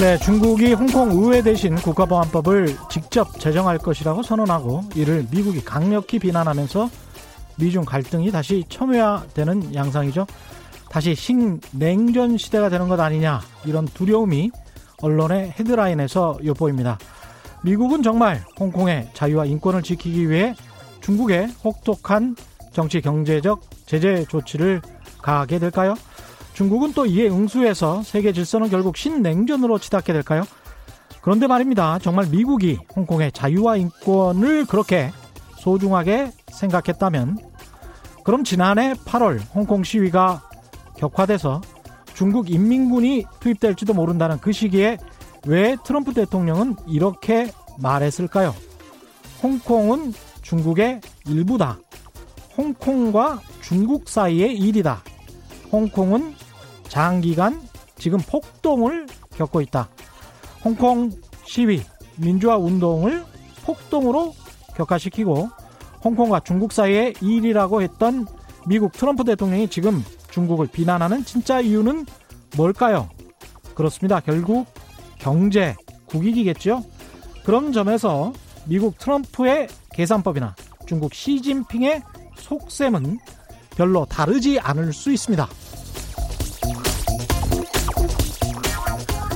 네, 중국이 홍콩 의회 대신 국가보안법을 직접 제정할 것이라고 선언하고 이를 미국이 강력히 비난하면서 미중 갈등이 다시 첨예화되는 양상이죠. 다시 신냉전 시대가 되는 것 아니냐 이런 두려움이 언론의 헤드라인에서 엿보입니다. 미국은 정말 홍콩의 자유와 인권을 지키기 위해 중국의 혹독한 정치 경제적 제재 조치를 가하게 될까요? 중국은 또 이에 응수해서 세계 질서는 결국 신냉전으로 치닫게 될까요? 그런데 말입니다. 정말 미국이 홍콩의 자유와 인권을 그렇게 소중하게 생각했다면 그럼 지난해 8월 홍콩 시위가 격화돼서 중국 인민군이 투입될지도 모른다는 그 시기에 왜 트럼프 대통령은 이렇게 말했을까요? 홍콩은 중국의 일부다. 홍콩과 중국 사이의 일이다. 홍콩은 장기간 지금 폭동을 겪고 있다. 홍콩 시위, 민주화 운동을 폭동으로 격화시키고 홍콩과 중국 사이의 일이라고 했던 미국 트럼프 대통령이 지금 중국을 비난하는 진짜 이유는 뭘까요? 그렇습니다. 결국 경제 국익이겠죠. 그런 점에서 미국 트럼프의 계산법이나 중국 시진핑의 속셈은 별로 다르지 않을 수 있습니다.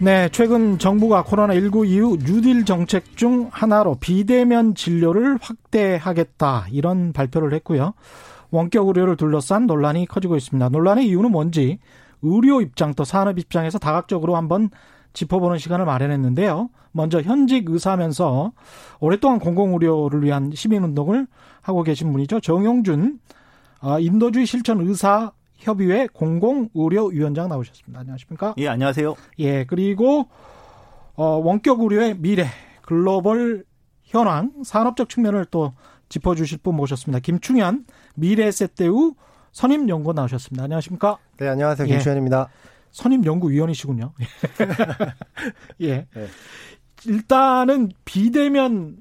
네, 최근 정부가 코로나19 이후 뉴딜 정책 중 하나로 비대면 진료를 확대하겠다 이런 발표를 했고요. 원격 의료를 둘러싼 논란이 커지고 있습니다. 논란의 이유는 뭔지 의료 입장 또 산업 입장에서 다각적으로 한번 짚어보는 시간을 마련했는데요. 먼저 현직 의사면서 오랫동안 공공의료를 위한 시민운동을 하고 계신 분이죠. 정용준 아, 인도주의 실천 의사 협의회 공공의료위원장 나오셨습니다. 안녕하십니까? 예, 안녕하세요. 예, 그리고 어, 원격 의료의 미래, 글로벌 현황, 산업적 측면을 또 짚어주실 분 모셨습니다. 김충현 미래세대우 선임연구원 나오셨습니다. 안녕하십니까? 네, 안녕하세요. 예. 김충현입니다. 선임연구위원이시군요. 예. 네. 일단은 비대면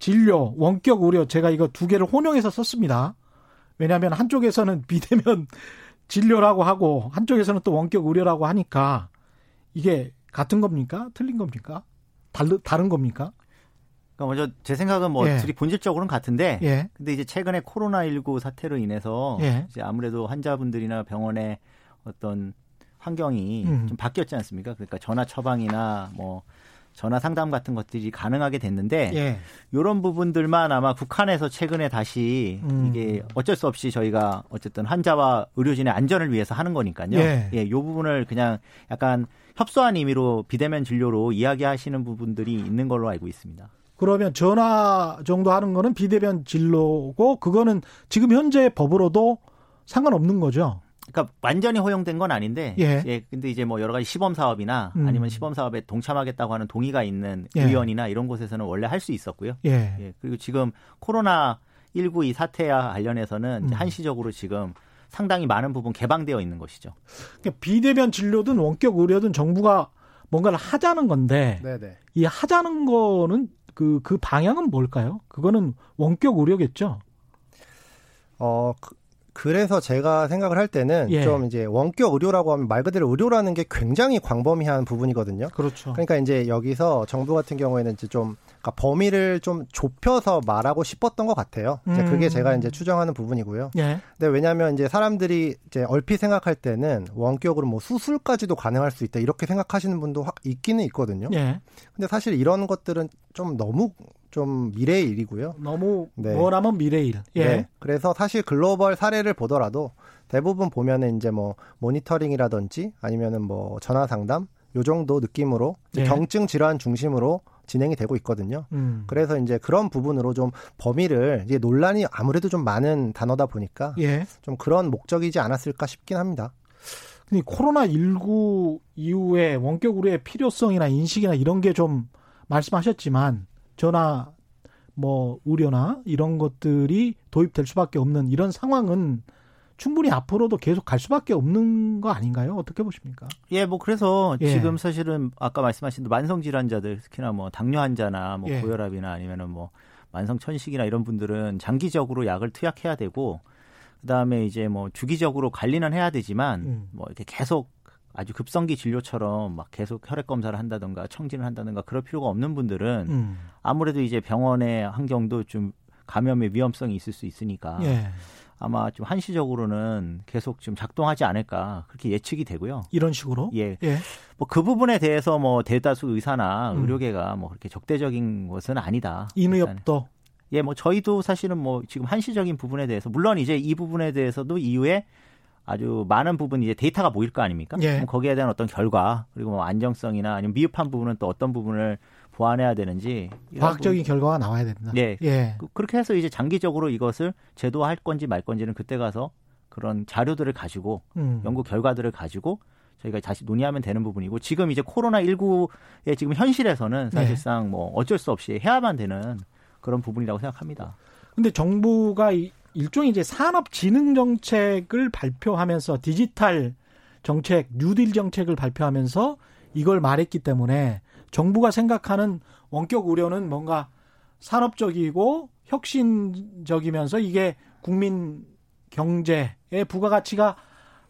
진료, 원격 의료 제가 이거 두 개를 혼용해서 썼습니다. 왜냐하면 한쪽에서는 비대면 진료라고 하고 한쪽에서는 또 원격 의료라고 하니까 이게 같은 겁니까? 틀린 겁니까? 다르, 다른 겁니까? 그러니까 먼저 제 생각은 뭐 예. 둘이 본질적으로는 같은데 예. 근데 이제 최근에 코로나19 사태로 인해서 예. 이제 아무래도 환자분들이나 병원의 어떤 환경이 음. 좀 바뀌었지 않습니까? 그러니까 전화 처방이나 뭐 전화 상담 같은 것들이 가능하게 됐는데 예. 이런 부분들만 아마 북한에서 최근에 다시 음. 이게 어쩔 수 없이 저희가 어쨌든 환자와 의료진의 안전을 위해서 하는 거니까요. 예. 예, 이 부분을 그냥 약간 협소한 의미로 비대면 진료로 이야기하시는 부분들이 있는 걸로 알고 있습니다. 그러면 전화 정도 하는 거는 비대면 진료고 그거는 지금 현재 법으로도 상관없는 거죠. 그러니까 완전히 허용된 건 아닌데 예. 예 근데 이제 뭐 여러 가지 시범 사업이나 음. 아니면 시범 사업에 동참하겠다고 하는 동의가 있는 예. 의원이나 이런 곳에서는 원래 할 수 있었고요. 예. 예. 그리고 지금 코로나 19 이 사태와 관련해서는 음. 한시적으로 지금 상당히 많은 부분 개방되어 있는 것이죠. 그러니까 비대면 진료든 원격 의료든 정부가 뭔가를 하자는 건데 네네. 이 하자는 거는 그, 그 방향은 뭘까요? 그거는 원격 의료겠죠? 어, 그, 그래서 제가 생각을 할 때는 예. 좀 이제 원격 의료라고 하면 말 그대로 의료라는 게 굉장히 광범위한 부분이거든요. 그렇죠. 그러니까 이제 여기서 정부 같은 경우에는 이제 좀 그러니까 범위를 좀 좁혀서 말하고 싶었던 것 같아요. 이제 음. 그게 제가 이제 추정하는 부분이고요. 예. 근데 왜냐하면 이제 사람들이 이제 얼핏 생각할 때는 원격으로 뭐 수술까지도 가능할 수 있다 이렇게 생각하시는 분도 확 있기는 있거든요. 예. 근데 사실 이런 것들은 좀 너무 좀 미래의 일이고요. 너무 네. 뭐라면 미래의 일. 예. 네. 그래서 사실 글로벌 사례를 보더라도 대부분 보면은 이제 뭐 모니터링이라든지 아니면은 뭐 전화 상담 요 정도 느낌으로 예. 경증 질환 중심으로 진행이 되고 있거든요. 음. 그래서 이제 그런 부분으로 좀 범위를 이제 논란이 아무래도 좀 많은 단어다 보니까 예. 좀 그런 목적이지 않았을까 싶긴 합니다. 근데 코로나 19 이후에 원격 의료의 필요성이나 인식이나 이런 게 좀 말씀하셨지만 전화 뭐 의료나 이런 것들이 도입될 수밖에 없는 이런 상황은 충분히 앞으로도 계속 갈 수밖에 없는 거 아닌가요? 어떻게 보십니까? 예, 뭐 그래서 예. 지금 사실은 아까 말씀하신 만성 질환자들 특히나 뭐 당뇨 환자나 뭐 예. 고혈압이나 아니면은 뭐 만성 천식이나 이런 분들은 장기적으로 약을 투약해야 되고 그다음에 이제 뭐 주기적으로 관리는 해야 되지만 음. 뭐 이렇게 계속 아주 급성기 진료처럼 막 계속 혈액 검사를 한다던가 청진을 한다던가 그럴 필요가 없는 분들은 음. 아무래도 이제 병원의 환경도 좀 감염의 위험성이 있을 수 있으니까 예. 아마 좀 한시적으로는 계속 좀 작동하지 않을까 그렇게 예측이 되고요. 이런 식으로? 예. 예. 뭐 그 부분에 대해서 뭐 대다수 의사나 음. 의료계가 뭐 그렇게 적대적인 것은 아니다. 인의협도. 예, 뭐 저희도 사실은 뭐 지금 한시적인 부분에 대해서 물론 이제 이 부분에 대해서도 이후에 아주 많은 부분이 이제 데이터가 모일 거 아닙니까? 예. 거기에 대한 어떤 결과 그리고 뭐 안정성이나 아니면 미흡한 부분은 또 어떤 부분을 보완해야 되는지 과학적인 부분. 결과가 나와야 된다. 네, 예. 그, 그렇게 해서 이제 장기적으로 이것을 제도할 건지 말 건지는 그때 가서 그런 자료들을 가지고 음. 연구 결과들을 가지고 저희가 다시 논의하면 되는 부분이고 지금 이제 코로나 19의 지금 현실에서는 네. 사실상 네. 뭐 어쩔 수 없이 해야만 되는 그런 부분이라고 생각합니다. 근데 정부가 일종의 이제 산업 진흥 정책을 발표하면서 디지털 정책, 뉴딜 정책을 발표하면서 이걸 말했기 때문에 정부가 생각하는 원격 의료는 뭔가 산업적이고 혁신적이면서 이게 국민 경제의 부가가치가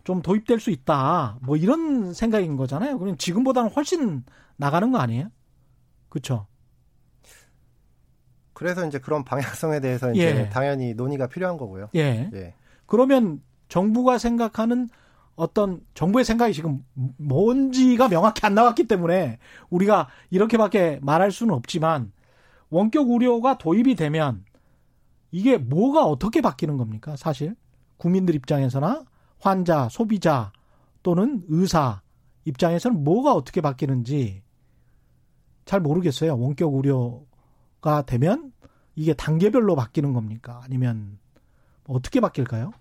좀 도입될 수 있다. 뭐 이런 생각인 거잖아요. 그럼 지금보다는 훨씬 나가는 거 아니에요? 그렇죠. 그래서 이제 그런 방향성에 대해서 이제 예. 당연히 논의가 필요한 거고요. 예. 예. 그러면 정부가 생각하는 어떤 정부의 생각이 지금 뭔지가 명확히 안 나왔기 때문에 우리가 이렇게밖에 말할 수는 없지만 원격 의료가 도입이 되면 이게 뭐가 어떻게 바뀌는 겁니까? 사실 국민들 입장에서나 환자, 소비자 또는 의사 입장에서는 뭐가 어떻게 바뀌는지 잘 모르겠어요. 원격 의료가 되면 이게 단계별로 바뀌는 겁니까? 아니면 어떻게 바뀔까요?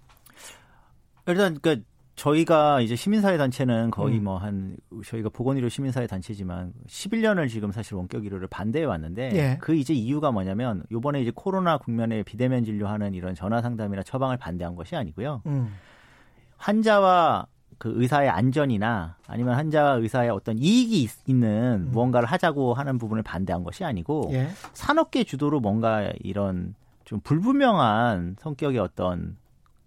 일단 그러니까 저희가 이제 시민사회 단체는 거의 음. 뭐한 저희가 보건의료 시민사회 단체지만 11년을 지금 사실 원격 의료를 반대해 왔는데 예. 그 이제 이유가 뭐냐면 요번에 이제 코로나 국면에 비대면 진료하는 이런 전화 상담이나 처방을 반대한 것이 아니고요. 음. 환자와 그 의사의 안전이나 아니면 환자와 의사의 어떤 이익이 있, 는 음. 무언가를 하자고 하는 부분을 반대한 것이 아니고 예. 산업계 주도로 뭔가 이런 좀 불분명한 성격의 어떤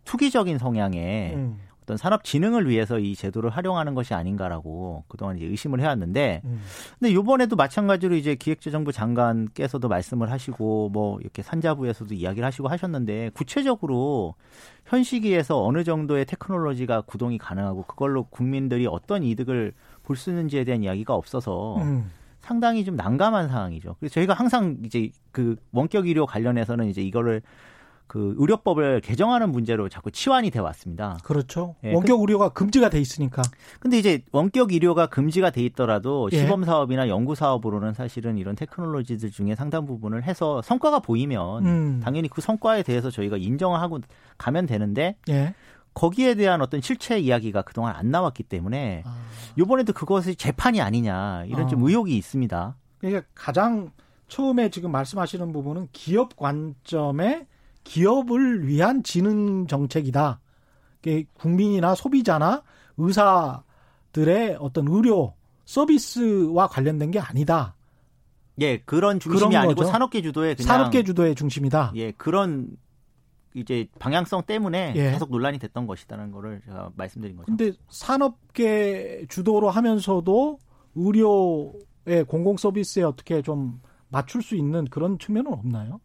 투기적인 성향의 음. 어떤 산업 진흥을 위해서 이 제도를 활용하는 것이 아닌가라고 그동안 이제 의심을 해왔는데, 음. 근데 요번에도 마찬가지로 이제 기획재정부 장관께서도 말씀을 하시고 뭐 이렇게 산자부에서도 이야기를 하시고 하셨는데 구체적으로 현 시기에서 어느 정도의 테크놀로지가 구동이 가능하고 그걸로 국민들이 어떤 이득을 볼 수 있는지에 대한 이야기가 없어서 음. 상당히 좀 난감한 상황이죠. 그래서 저희가 항상 이제 그 원격 의료 관련해서는 이제 이거를 그 의료법을 개정하는 문제로 자꾸 치환이 돼 왔습니다. 그렇죠. 예, 원격 의료가 금지가 돼 있으니까. 근데 이제 원격 의료가 금지가 돼 있더라도 예. 시범 사업이나 연구 사업으로는 사실은 이런 테크놀로지들 중에 상당 부분을 해서 성과가 보이면 음. 당연히 그 성과에 대해서 저희가 인정을 하고 가면 되는데 예. 거기에 대한 어떤 실체 이야기가 그동안 안 나왔기 때문에 아. 이번에도 그것이 재판이 아니냐 이런 아. 좀 의혹이 있습니다. 그러니까 가장 처음에 지금 말씀하시는 부분은 기업 관점에 기업을 위한 지능 정책이다. 국민이나 소비자나 의사들의 어떤 의료 서비스와 관련된 게 아니다. 예, 그런 중심이 그런 아니고 산업계 주도의 그냥 산업계 주도의 중심이다. 예, 그런 이제 방향성 때문에 예. 계속 논란이 됐던 것이다는 거를 제가 말씀드린 거죠. 근데 산업계 주도로 하면서도 의료의 공공 서비스에 어떻게 좀 맞출 수 있는 그런 측면은 없나요?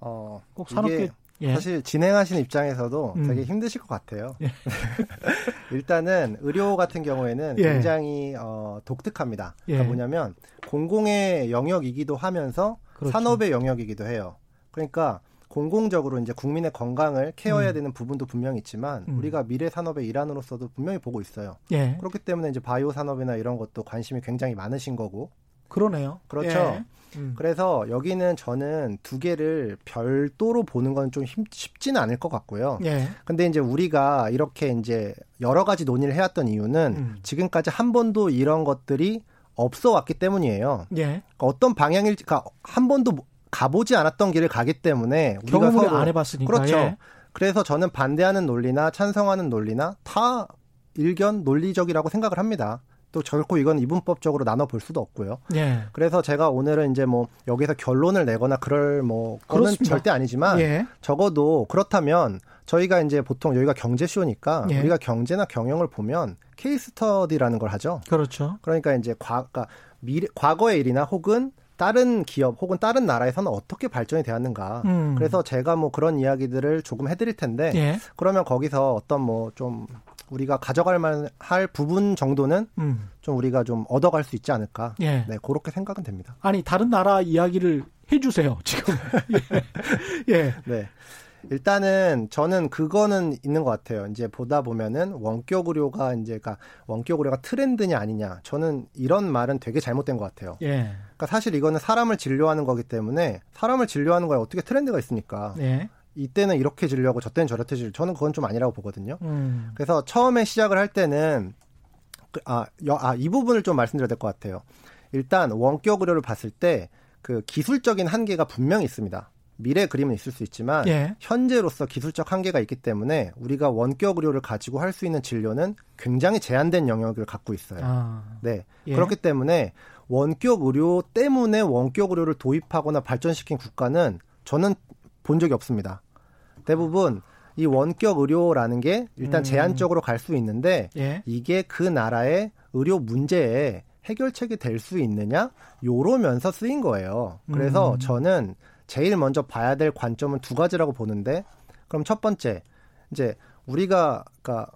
어, 꼭 산업계 예. 사실 진행하시는 입장에서도 음. 되게 힘드실 것 같아요. 예. 일단은 의료 같은 경우에는 예. 굉장히 어, 독특합니다. 그러니까 예. 뭐냐면 공공의 영역이기도 하면서 그렇죠. 산업의 영역이기도 해요. 그러니까 공공적으로 이제 국민의 건강을 케어해야 음. 되는 부분도 분명히 있지만 음. 우리가 미래 산업의 일환으로서도 분명히 보고 있어요. 예. 그렇기 때문에 이제 바이오 산업이나 이런 것도 관심이 굉장히 많으신 거고 그러네요. 그렇죠. 예. 음. 그래서 여기는 저는 두 개를 별도로 보는 건 좀 쉽지는 않을 것 같고요. 예. 근데 이제 우리가 이렇게 이제 여러 가지 논의를 해왔던 이유는 음. 지금까지 한 번도 이런 것들이 없어 왔기 때문이에요. 예. 그러니까 어떤 방향일지, 그러니까 한 번도 가보지 않았던 길을 가기 때문에 우리가 경험을 서로, 안 해봤으니까. 그렇죠. 예. 그래서 저는 반대하는 논리나 찬성하는 논리나 다 일견 논리적이라고 생각을 합니다. 또 결코 이건 이분법적으로 나눠 볼 수도 없고요. 예. 그래서 제가 오늘은 이제 뭐 여기서 결론을 내거나 그럴 뭐 거는 그렇습니다. 절대 아니지만 예. 적어도 그렇다면 저희가 이제 보통 여기가 경제쇼니까 예. 우리가 경제나 경영을 보면 케이스 스터디라는 걸 하죠. 그렇죠. 그러니까 이제 과, 그러니까 미래, 과거의 일이나 혹은 다른 기업 혹은 다른 나라에서는 어떻게 발전이 되었는가. 음. 그래서 제가 뭐 그런 이야기들을 조금 해드릴 텐데 예. 그러면 거기서 어떤 뭐 좀 우리가 가져갈 만할 부분 정도는 음. 좀 우리가 좀 얻어갈 수 있지 않을까. 예. 네, 그렇게 생각은 됩니다. 아니 다른 나라 이야기를 해주세요 지금. 예. 예. 네. 일단은 저는 그거는 있는 것 같아요. 이제 보다 보면은 원격 의료가 이제 그러니까 원격 의료가 트렌드냐 아니냐. 저는 이런 말은 되게 잘못된 것 같아요. 예. 그러니까 사실 이거는 사람을 진료하는 거기 때문에 사람을 진료하는 거에 어떻게 트렌드가 있습니까? 예. 이때는 이렇게 진료하고 저때는 저렇게 진료. 저는 그건 좀 아니라고 보거든요. 음. 그래서 처음에 시작을 할 때는 그, 아, 여, 아, 이 부분을 좀 말씀드려야 될 것 같아요. 일단 원격 의료를 봤을 때 그 기술적인 한계가 분명히 있습니다. 미래 그림은 있을 수 있지만 예. 현재로서 기술적 한계가 있기 때문에 우리가 원격 의료를 가지고 할 수 있는 진료는 굉장히 제한된 영역을 갖고 있어요. 아. 네. 예. 그렇기 때문에 원격 의료 때문에 원격 의료를 도입하거나 발전시킨 국가는 저는 본 적이 없습니다. 대부분 이 원격 의료라는 게 일단 음. 제한적으로 갈 수 있는데 예. 이게 그 나라의 의료 문제에 해결책이 될 수 있느냐 요러면서 쓰인 거예요. 그래서 음. 저는 제일 먼저 봐야 될 관점은 두 가지라고 보는데 그럼 첫 번째 이제 우리가 그러니까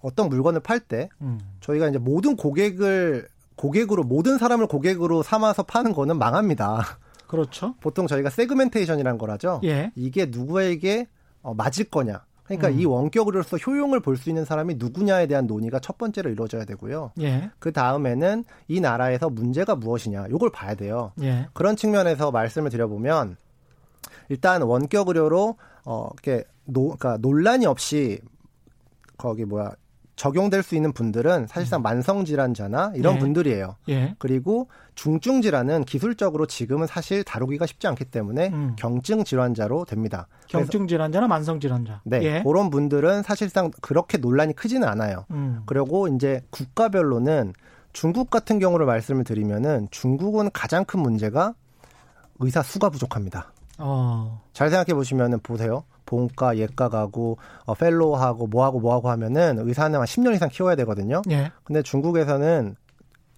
어떤 물건을 팔때 음. 저희가 이제 모든 고객을 고객으로 모든 사람을 고객으로 삼아서 파는 거는 망합니다. 그렇죠. 보통 저희가 세그멘테이션이라는 걸 하죠. 예. 이게 누구에게 어, 맞을 거냐. 그러니까 음. 이 원격으로서 효용을 볼 수 있는 사람이 누구냐에 대한 논의가 첫 번째로 이루어져야 되고요. 예. 그 다음에는 이 나라에서 문제가 무엇이냐, 요걸 봐야 돼요. 예. 그런 측면에서 말씀을 드려보면 일단 원격 의료로 어 이렇게 노, 그러니까 논란이 없이 거기 뭐야 적용될 수 있는 분들은 사실상 음. 만성 질환자나 이런 예. 분들이에요. 예. 그리고 중증 질환은 기술적으로 지금은 사실 다루기가 쉽지 않기 때문에 음. 경증 질환자로 됩니다. 경증 질환자나 만성 질환자. 네. 예. 그런 분들은 사실상 그렇게 논란이 크지는 않아요. 음. 그리고 이제 국가별로는 중국 같은 경우를 말씀을 드리면은 중국은 가장 큰 문제가 의사 수가 부족합니다. 어. 잘 생각해 보시면은 보세요. 본과, 예과 가고, 어, 펠로우하고, 뭐하고, 뭐하고 하면은 의사는 한 10년 이상 키워야 되거든요. 예. 근데 중국에서는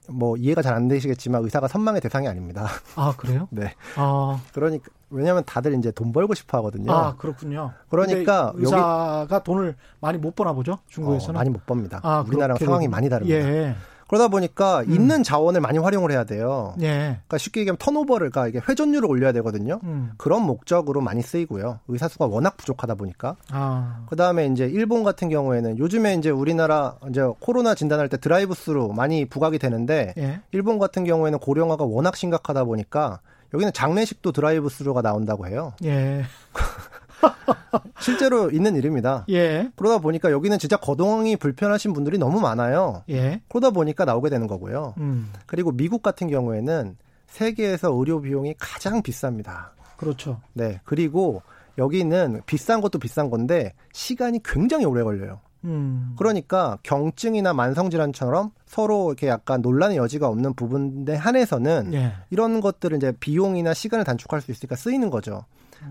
뭐 이해가 잘 안 되시겠지만 의사가 선망의 대상이 아닙니다. 아, 그래요? 네. 아. 그러니까, 왜냐면 다들 이제 돈 벌고 싶어 하거든요. 아, 그렇군요. 그러니까 의사가 여기, 돈을 많이 못 버나 보죠? 중국에서는? 어, 많이 못 법니다. 아, 우리나라랑 상황이 많이 다릅니다. 예. 그러다 보니까 음. 있는 자원을 많이 활용을 해야 돼요. 예. 그러니까 쉽게 얘기하면 turnover를 그러니까 이게 회전율을 올려야 되거든요. 음. 그런 목적으로 많이 쓰이고요. 의사 수가 워낙 부족하다 보니까. 아. 그다음에 이제 일본 같은 경우에는 요즘에 이제 우리나라 이제 코로나 진단할 때 드라이브 스루 많이 부각이 되는데 예. 일본 같은 경우에는 고령화가 워낙 심각하다 보니까 여기는 장례식도 드라이브 스루가 나온다고 해요. 예. 실제로 있는 일입니다. 예. 그러다 보니까 여기는 진짜 거동이 불편하신 분들이 너무 많아요. 예. 그러다 보니까 나오게 되는 거고요. 음. 그리고 미국 같은 경우에는 세계에서 의료 비용이 가장 비쌉니다. 그렇죠. 네. 그리고 여기는 비싼 것도 비싼 건데 시간이 굉장히 오래 걸려요. 음. 그러니까 경증이나 만성질환처럼 서로 이렇게 약간 논란의 여지가 없는 부분에 한해서는 예. 이런 것들을 이제 비용이나 시간을 단축할 수 있으니까 쓰이는 거죠.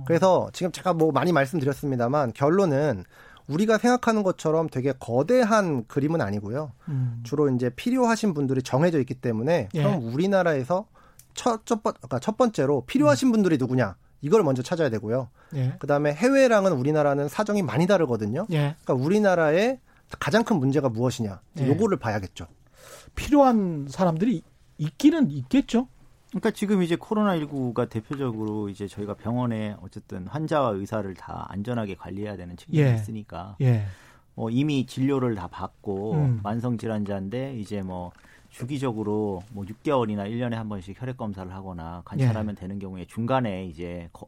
그래서 지금 제가 뭐 많이 말씀드렸습니다만 결론은 우리가 생각하는 것처럼 되게 거대한 그림은 아니고요. 음. 주로 이제 필요하신 분들이 정해져 있기 때문에 예. 그럼 우리나라에서 첫, 첫, 그러니까 첫 번째로 필요하신 음. 분들이 누구냐 이걸 먼저 찾아야 되고요. 예. 그다음에 해외랑은 우리나라는 사정이 많이 다르거든요. 예. 그러니까 우리나라의 가장 큰 문제가 무엇이냐 예. 요거를 봐야겠죠. 필요한 사람들이 있기는 있겠죠. 그러니까 지금 이제 코로나19가 대표적으로 이제 저희가 병원에 어쨌든 환자와 의사를 다 안전하게 관리해야 되는 측면이 예. 있으니까 예. 뭐 이미 진료를 다 받고 음. 만성 질환자인데 이제 뭐 주기적으로 뭐 6개월이나 1년에 한 번씩 혈액 검사를 하거나 관찰하면 예. 되는 경우에 중간에 이제 거,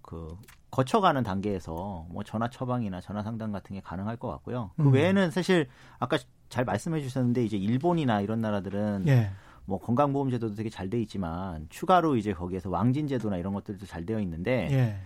그 거쳐가는 단계에서 뭐 전화 처방이나 전화 상담 같은 게 가능할 것 같고요. 그 음. 외에는 사실 아까 잘 말씀해 주셨는데 이제 일본이나 이런 나라들은 예. 뭐 건강보험 제도도 되게 잘 돼 있지만 추가로 이제 거기에서 왕진 제도나 이런 것들도 잘 되어 있는데 예.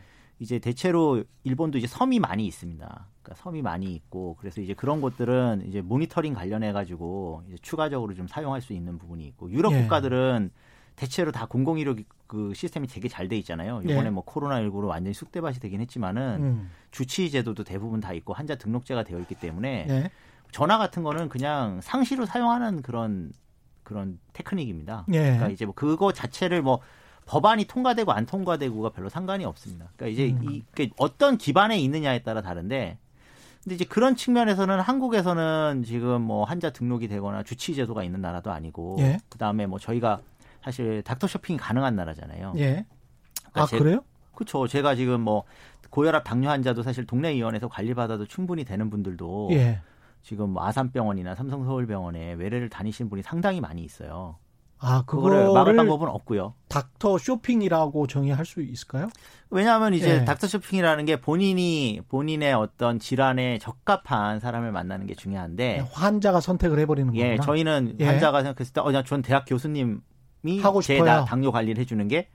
이제 대체로 일본도 이제 섬이 많이 있습니다. 그러니까 섬이 많이 있고 그래서 이제 그런 것들은 이제 모니터링 관련해 가지고 이제 추가적으로 좀 사용할 수 있는 부분이 있고 유럽 예. 국가들은 대체로 다 공공의료 그 시스템이 되게 잘 돼 있잖아요. 이번에 예. 뭐 코로나 19로 완전히 쑥대밭이 되긴 했지만은 음. 주치의 제도도 대부분 다 있고 환자 등록제가 되어 있기 때문에 예. 전화 같은 거는 그냥 상시로 사용하는 그런 그런 테크닉입니다. 예. 그러니까 이제 뭐 그거 자체를 뭐 법안이 통과되고 안 통과되고가 별로 상관이 없습니다. 그러니까 이제 음. 이 그러니까 어떤 기반에 있느냐에 따라 다른데 근데 이제 그런 측면에서는 한국에서는 지금 뭐 환자 등록이 되거나 주치 제도가 있는 나라도 아니고 예. 그다음에 뭐 저희가 사실 닥터 쇼핑이 가능한 나라잖아요. 예. 그러니까 아 제, 그래요? 그렇죠. 제가 지금 뭐 고혈압 당뇨 환자도 사실 동네 의원에서 관리받아도 충분히 되는 분들도 예. 지금 뭐 아산병원이나 삼성서울병원에 외래를 다니시는 분이 상당히 많이 있어요. 아, 그거를 막을 방법은 없고요. 닥터 쇼핑이라고 정의할 수 있을까요? 왜냐하면 이제 예. 닥터 쇼핑이라는 게 본인이 본인의 어떤 질환에 적합한 사람을 만나는 게 중요한데 환자가 선택을 해버리는. 예, 저희는 예. 환자가 생각했을 때, 어, 전 대학 교수님이 하고 제 당뇨 관리를 해주는 게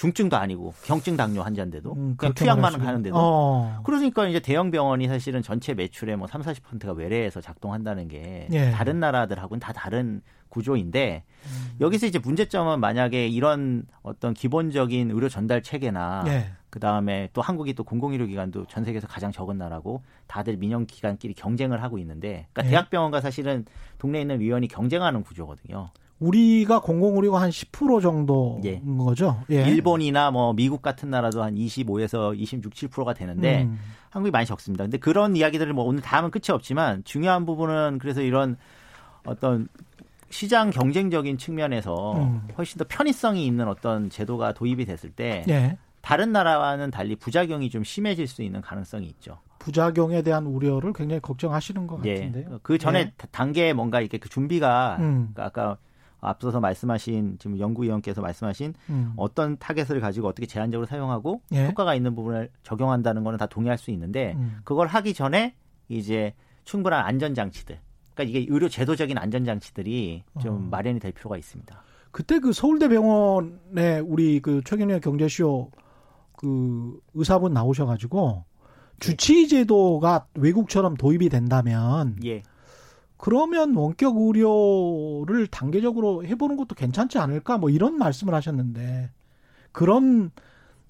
중증도 아니고 경증 당뇨 환자인데도 음, 그냥 투약만 가는데도 어. 그러니까 이제 대형 병원이 사실은 전체 매출의 뭐 3, 40%가 외래에서 작동한다는 게 예. 다른 나라들하고는 다 다른 구조인데 음. 여기서 이제 문제점은 만약에 이런 어떤 기본적인 의료 전달 체계나 예. 그다음에 또 한국이 또 공공의료 기관도 전 세계에서 가장 적은 나라고 다들 민영 기관끼리 경쟁을 하고 있는데 그러니까 예. 대학병원과 사실은 동네에 있는 의원이 경쟁하는 구조거든요. 우리가 공공의료가 한 10% 정도인 예. 거죠. 예. 일본이나 뭐 미국 같은 나라도 한 25에서 26, 7%가 되는데 음. 한국이 많이 적습니다. 근데 그런 이야기들을 뭐 오늘 다 하면 끝이 없지만 중요한 부분은 그래서 이런 어떤 시장 경쟁적인 측면에서 음. 훨씬 더 편의성이 있는 어떤 제도가 도입이 됐을 때 예. 다른 나라와는 달리 부작용이 좀 심해질 수 있는 가능성이 있죠. 부작용에 대한 우려를 굉장히 걱정하시는 것 예. 같은데요. 그 전에 예. 단계에 뭔가 이렇게 그 준비가 음. 그러니까 아까 앞서서 말씀하신 지금 연구위원께서 말씀하신 음. 어떤 타겟을 가지고 어떻게 제한적으로 사용하고 예. 효과가 있는 부분을 적용한다는 거는 다 동의할 수 있는데 음. 그걸 하기 전에 이제 충분한 안전 장치들 그러니까 이게 의료 제도적인 안전 장치들이 좀 어. 마련이 될 필요가 있습니다. 그때 그 서울대병원에 우리 그 최경련 경제쇼 그 의사분 나오셔가지고 주치의 제도가 외국처럼 도입이 된다면 예. 그러면 원격 의료를 단계적으로 해보는 것도 괜찮지 않을까? 뭐 이런 말씀을 하셨는데 그런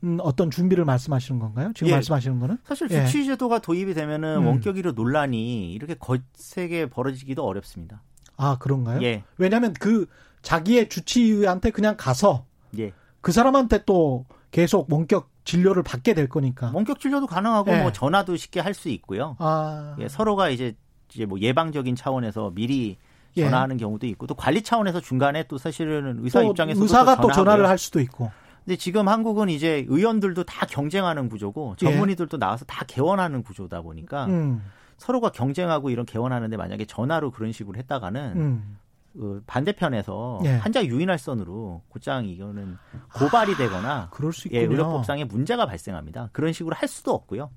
음, 어떤 준비를 말씀하시는 건가요? 지금 예. 말씀하시는 거는? 사실 주치 제도가 예. 도입이 되면은 음. 원격 의료 논란이 이렇게 거세게 벌어지기도 어렵습니다. 아 그런가요? 예. 왜냐하면 그 자기의 주치의한테 그냥 가서 예. 그 사람한테 또 계속 원격 진료를 받게 될 거니까. 원격 진료도 가능하고 예. 뭐 전화도 쉽게 할 수 있고요. 아. 예, 서로가 이제 이제 뭐 예방적인 차원에서 미리 예. 전화하는 경우도 있고 또 관리 차원에서 중간에 또 사실은 의사 입장에서 의사가 또, 또 전화를 할 수도 있고. 근데 지금 한국은 이제 의원들도 다 경쟁하는 구조고 예. 전문의들도 나와서 다 개원하는 구조다 보니까 음. 서로가 경쟁하고 이런 개원하는데 만약에 전화로 그런 식으로 했다가는 음. 그 반대편에서 예. 환자 유인할선으로 곧장 이거는 고발이 되거나 아, 그럴 수 있군요. 예, 의료법상의 문제가 발생합니다. 그런 식으로 할 수도 없고요.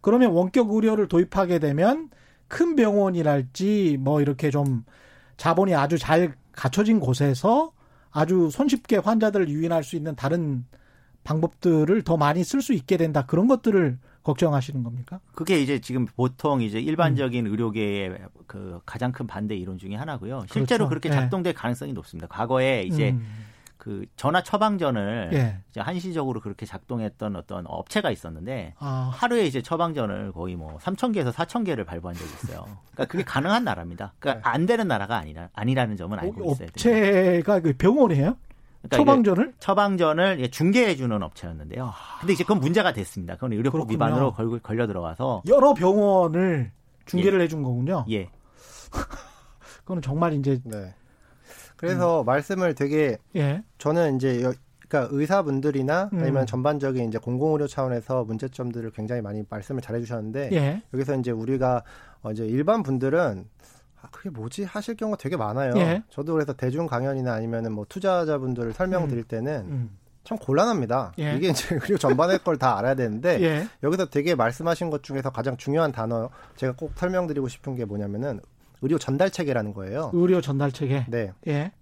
그러면 원격 의료를 도입하게 되면 큰 병원이랄지 뭐 이렇게 좀 자본이 아주 잘 갖춰진 곳에서 아주 손쉽게 환자들을 유인할 수 있는 다른 방법들을 더 많이 쓸 수 있게 된다. 그런 것들을 걱정하시는 겁니까? 그게 이제 지금 보통 이제 일반적인 음. 의료계의 그 가장 큰 반대 이론 중에 하나고요. 실제로 그렇죠. 그렇게 네. 작동될 네. 가능성이 높습니다. 과거에 이제 음. 그 전화 처방전을 예. 이제 한시적으로 그렇게 작동했던 어떤 업체가 있었는데 아. 하루에 이제 처방전을 거의 뭐 3천 개에서 4천 개를 발부한 적이 있어요. 그러니까 그게 가능한 나라입니다. 그러니까 네. 안 되는 나라가 아니라 아니라는 점은 알고 어, 있어야 돼요. 업체가 그 병원이에요? 그러니까 처방전을? 처방전을 중개해 주는 업체였는데요. 근데 이제 그건 문제가 됐습니다. 그건 의료법 그렇군요. 위반으로 걸, 걸려 들어가서 여러 병원을 중개를 예. 해준 거군요. 예. 그거는 정말 이제 네. 그래서 음. 말씀을 되게 예. 저는 이제 여, 그러니까 의사분들이나 음. 아니면 전반적인 이제 공공의료 차원에서 문제점들을 굉장히 많이 말씀을 잘해주셨는데 예. 여기서 이제 우리가 어 이제 일반 분들은 아, 그게 뭐지 하실 경우가 되게 많아요. 예. 저도 그래서 대중 강연이나 아니면은 뭐 투자자분들 설명드릴 음. 때는 음. 참 곤란합니다. 예. 이게 이제 그리고 전반의 걸 다 알아야 되는데 예. 여기서 되게 말씀하신 것 중에서 가장 중요한 단어 제가 꼭 설명드리고 싶은 게 뭐냐면은 의료 전달 체계라는 거예요. 의료 전달 체계. 네. 예.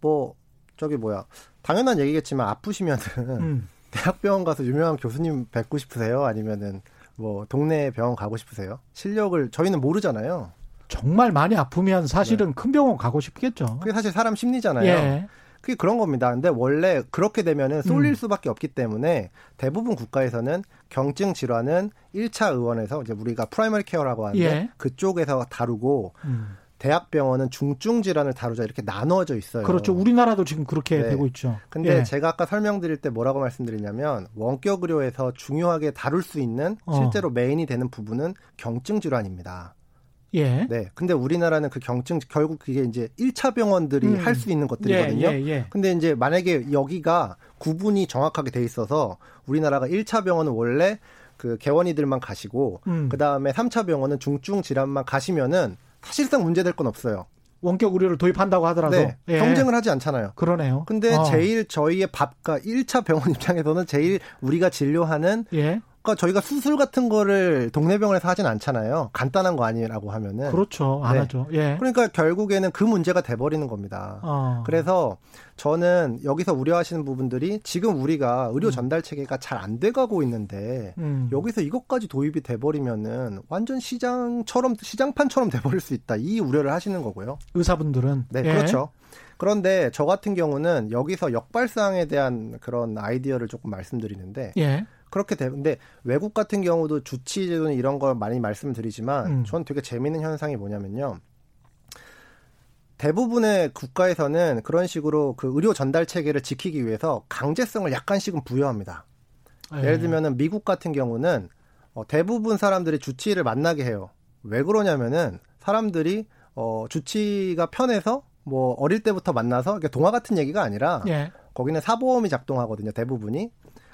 뭐 저기 뭐야 당연한 얘기겠지만 아프시면은 음. 대학병원 가서 유명한 교수님 뵙고 싶으세요? 아니면은 뭐 동네 병원 가고 싶으세요? 실력을 저희는 모르잖아요. 정말 많이 아프면 사실은 네. 큰 병원 가고 싶겠죠. 그게 사실 사람 심리잖아요. 예. 그게 그런 겁니다. 근데 원래 그렇게 되면은 쏠릴 음. 수밖에 없기 때문에 대부분 국가에서는 경증 질환은 1차 의원에서 이제 우리가 primary care라고 하는데 예. 그쪽에서 다루고 음. 대학병원은 중증 질환을 다루자 이렇게 나누어져 있어요. 그렇죠. 우리나라도 지금 그렇게 네. 되고 있죠. 근데 예. 제가 아까 설명드릴 때 뭐라고 말씀드리냐면 원격 의료에서 중요하게 다룰 수 있는 어. 실제로 main이 되는 부분은 경증 질환입니다. 예. 네. 근데 우리나라는 그 경증 결국 그게 이제 1차 병원들이 음. 할수 있는 것들이거든요. 예, 예, 예. 근데 이제 만약에 여기가 구분이 정확하게 돼 있어서 우리나라가 1차 병원은 원래 그 개원이들만 가시고 음. 그다음에 3차 병원은 중증 질환만 가시면은 사실상 문제될 건 없어요. 원격 의료를 도입한다고 하더라도 네, 예. 경쟁을 하지 않잖아요. 그러네요. 근데 어. 제일 저희의 밥과 1차 병원 입장에서는 제일 우리가 진료하는 예. 그러니까 저희가 수술 같은 거를 동네 병원에서 하진 않잖아요. 간단한 거 아니라고 하면은. 그렇죠. 안 네. 하죠. 예. 그러니까 결국에는 그 문제가 돼 버리는 겁니다. 어. 그래서 저는 여기서 우려하시는 부분들이 지금 우리가 의료 음. 전달 체계가 잘 안 돼가고 있는데 음. 여기서 이것까지 도입이 돼버리면은 완전 시장처럼 시장판처럼 돼버릴 수 있다. 이 우려를 하시는 거고요. 의사분들은. 네, 예. 그렇죠. 그런데 저 같은 경우는 여기서 역발상에 대한 그런 아이디어를 조금 말씀드리는데 예. 그렇게 되는데 외국 같은 경우도 주치 제도는 이런 걸 많이 말씀드리지만 음. 저는 되게 재미있는 현상이 뭐냐면요. 대부분의 국가에서는 그런 식으로 그 의료 전달 체계를 지키기 위해서 강제성을 약간씩은 부여합니다. 네. 예를 들면은 미국 같은 경우는 어, 대부분 사람들이 주치의를 만나게 해요. 왜 그러냐면은 사람들이 어, 주치가 편해서 뭐 어릴 때부터 만나서 동화 같은 얘기가 아니라 예. 거기는 사보험이 작동하거든요. 대부분이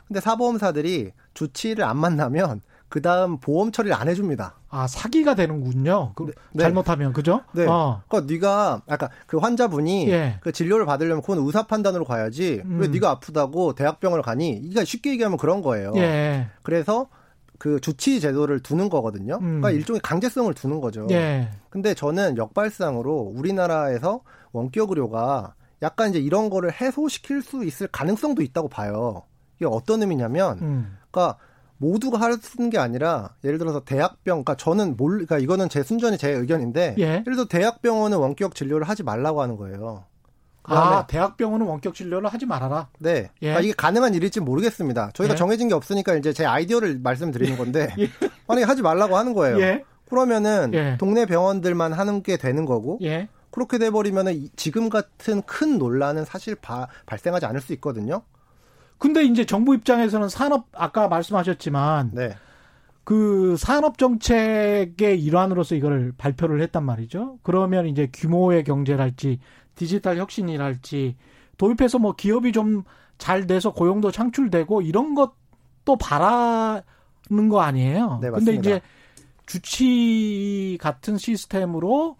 근데 사보험사들이 주치의를 안 만나면 그 다음 보험 처리를 안 해줍니다. 아 사기가 되는군요. 그, 네. 잘못하면 그죠? 네. 어. 그러니까 네가 아까 그 환자분이 예. 그 진료를 받으려면 그건 의사 판단으로 가야지. 음. 왜 네가 아프다고 대학병원을 가니? 그러니까 쉽게 얘기하면 그런 거예요. 예. 그래서 그 주치 제도를 두는 거거든요. 음. 그러니까 일종의 강제성을 두는 거죠. 예. 근데 저는 역발상으로 우리나라에서 원격 의료가 약간 이제 이런 거를 해소시킬 수 있을 가능성도 있다고 봐요. 이게 어떤 의미냐면, 음. 그러니까 모두가 하는 게 아니라 예를 들어서 대학병, 그러니까 저는 몰, 그러니까 이거는 제 순전히 제 의견인데, 예. 예를 들어 대학병원은 원격 진료를 하지 말라고 하는 거예요. 아, 대학병원은 원격 진료를 하지 말아라. 네. 예. 그러니까 이게 가능한 일일지 모르겠습니다. 저희가 예. 정해진 게 없으니까 이제 제 아이디어를 말씀드리는 건데, 예. 만약에 하지 말라고 하는 거예요. 예. 그러면은 예. 동네 병원들만 하는 게 되는 거고, 예. 그렇게 돼버리면은 지금 같은 큰 논란은 사실 바, 발생하지 않을 수 있거든요. 근데 이제 정부 입장에서는 산업 아까 말씀하셨지만 네. 그 산업 정책의 일환으로서 이걸 발표를 했단 말이죠. 그러면 이제 규모의 경제랄지 디지털 혁신이랄지 도입해서 뭐 기업이 좀 잘 돼서 고용도 창출되고 이런 것도 바라는 거 아니에요. 네, 근데 이제 주치의 같은 시스템으로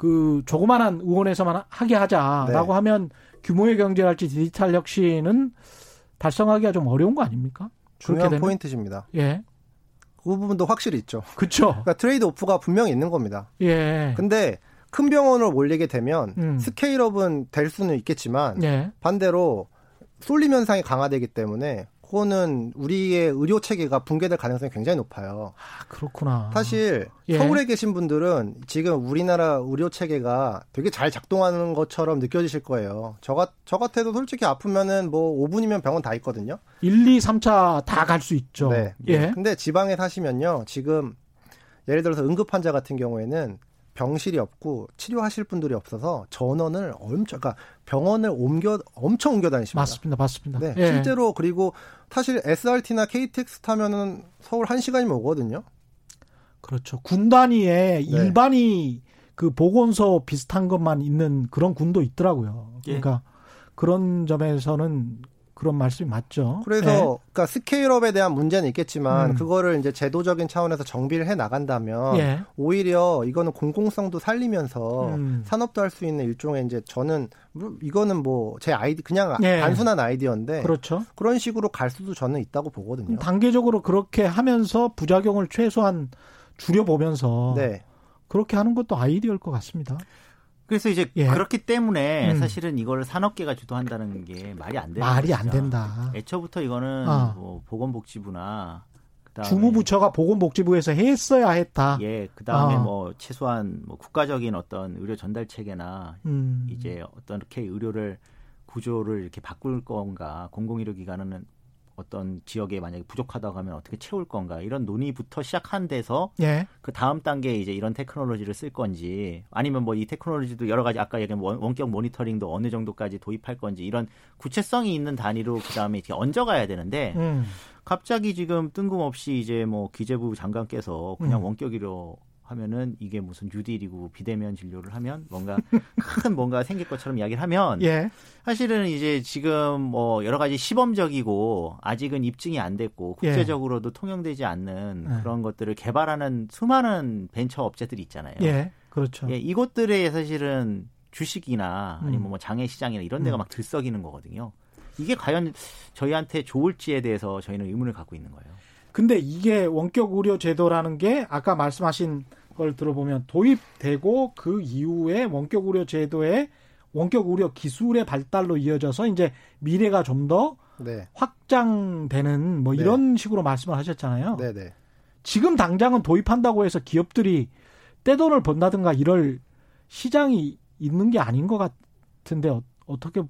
그 조그만한 의원에서만 하게 하자라고 네. 하면 규모의 경제랄지 디지털 혁신은 달성하기가 좀 어려운 거 아닙니까? 중요한 포인트십니다. 예. 그 부분도 확실히 있죠. 그렇죠. 그러니까 trade off가 분명히 있는 겁니다. 예. 근데 큰 병원을 몰리게 되면 음. scale up은 될 수는 있겠지만 예. 반대로 쏠림 현상이 강화되기 때문에 그거는 우리의 의료 체계가 붕괴될 가능성이 굉장히 높아요. 아, 그렇구나. 사실 예. 서울에 계신 분들은 지금 우리나라 의료 체계가 되게 잘 작동하는 것처럼 느껴지실 거예요. 저, 같, 저 같아도 솔직히 아프면은 뭐 5분이면 병원 다 있거든요. 1, 2, 3차 다 갈 수 있죠. 네. 예. 근데 지방에 사시면요. 지금 예를 들어서 응급 환자 같은 경우에는 병실이 없고 치료하실 분들이 없어서 전원을 엄청 그러니까 병원을 옮겨 엄청 옮겨 다니십니다. 맞습니다. 맞습니다. 네. 예. 실제로 그리고 사실 SRT나 KTX 타면은 서울 1시간이면 오거든요. 그렇죠. 군 단위에 네. 일반이 그 보건소 비슷한 것만 있는 그런 군도 있더라고요. 예. 그러니까 그런 점에서는 그런 말씀이 맞죠. 그래서 네. 그러니까 스케일업에 대한 문제는 있겠지만 음. 그거를 이제 제도적인 차원에서 정비를 해 나간다면 예. 오히려 이거는 공공성도 살리면서 음. 산업도 할 수 있는 일종의 이제 저는 이거는 뭐 제 아이디 그냥 예. 단순한 아이디어인데 그렇죠. 그런 식으로 갈 수도 저는 있다고 보거든요. 단계적으로 그렇게 하면서 부작용을 최소한 줄여보면서 네. 그렇게 하는 것도 아이디어일 것 같습니다. 그래서 이제 예. 그렇기 때문에 음. 사실은 이걸 산업계가 주도한다는 게 말이 안 되는 말이 것이죠. 안 된다. 애초부터 이거는 어. 뭐 보건복지부나 그다음에 주무부처가 보건복지부에서 했어야 했다. 예, 그다음에 어. 뭐 최소한 뭐 국가적인 어떤 의료 전달 체계나 음. 이제 어떤 이렇게 의료를 구조를 이렇게 바꿀 건가 공공의료 기관은 어떤 지역에 만약에 부족하다고 하면 어떻게 채울 건가 이런 논의부터 시작한 데서 예. 그 다음 단계에 이제 이런 테크놀로지를 쓸 건지 아니면 뭐 이 테크놀로지도 여러 가지 아까 얘기한 원격 모니터링도 어느 정도까지 도입할 건지 이런 구체성이 있는 단위로 그 다음에 이렇게 얹어가야 되는데 음. 갑자기 지금 뜬금없이 이제 뭐 기재부 장관께서 그냥 음. 원격이로 하면은 이게 무슨 뉴딜이고 비대면 진료를 하면 뭔가 큰 뭔가 생길 것처럼 이야기를 하면 예. 사실은 이제 지금 뭐 여러 가지 시범적이고 아직은 입증이 안 됐고 예. 국제적으로도 예. 통용되지 않는 예. 그런 것들을 개발하는 수많은 벤처 업체들이 있잖아요. 예. 그렇죠. 예, 이것들에 사실은 주식이나 아니면 음. 뭐 장외 시장이나 이런 데가 음. 막 들썩이는 거거든요. 이게 과연 저희한테 좋을지에 대해서 저희는 의문을 갖고 있는 거예요. 근데 이게 원격 의료 제도라는 게 아까 말씀하신 걸 들어보면 도입되고 그 이후에 원격 의료 제도의 원격 의료 기술의 발달로 이어져서 이제 미래가 좀더 네. 확장되는 뭐 네. 이런 식으로 말씀을 하셨잖아요. 네, 네. 지금 당장은 도입한다고 해서 기업들이 떼돈을 번다든가 이럴 시장이 있는 게 아닌 것 같은데 어, 떻게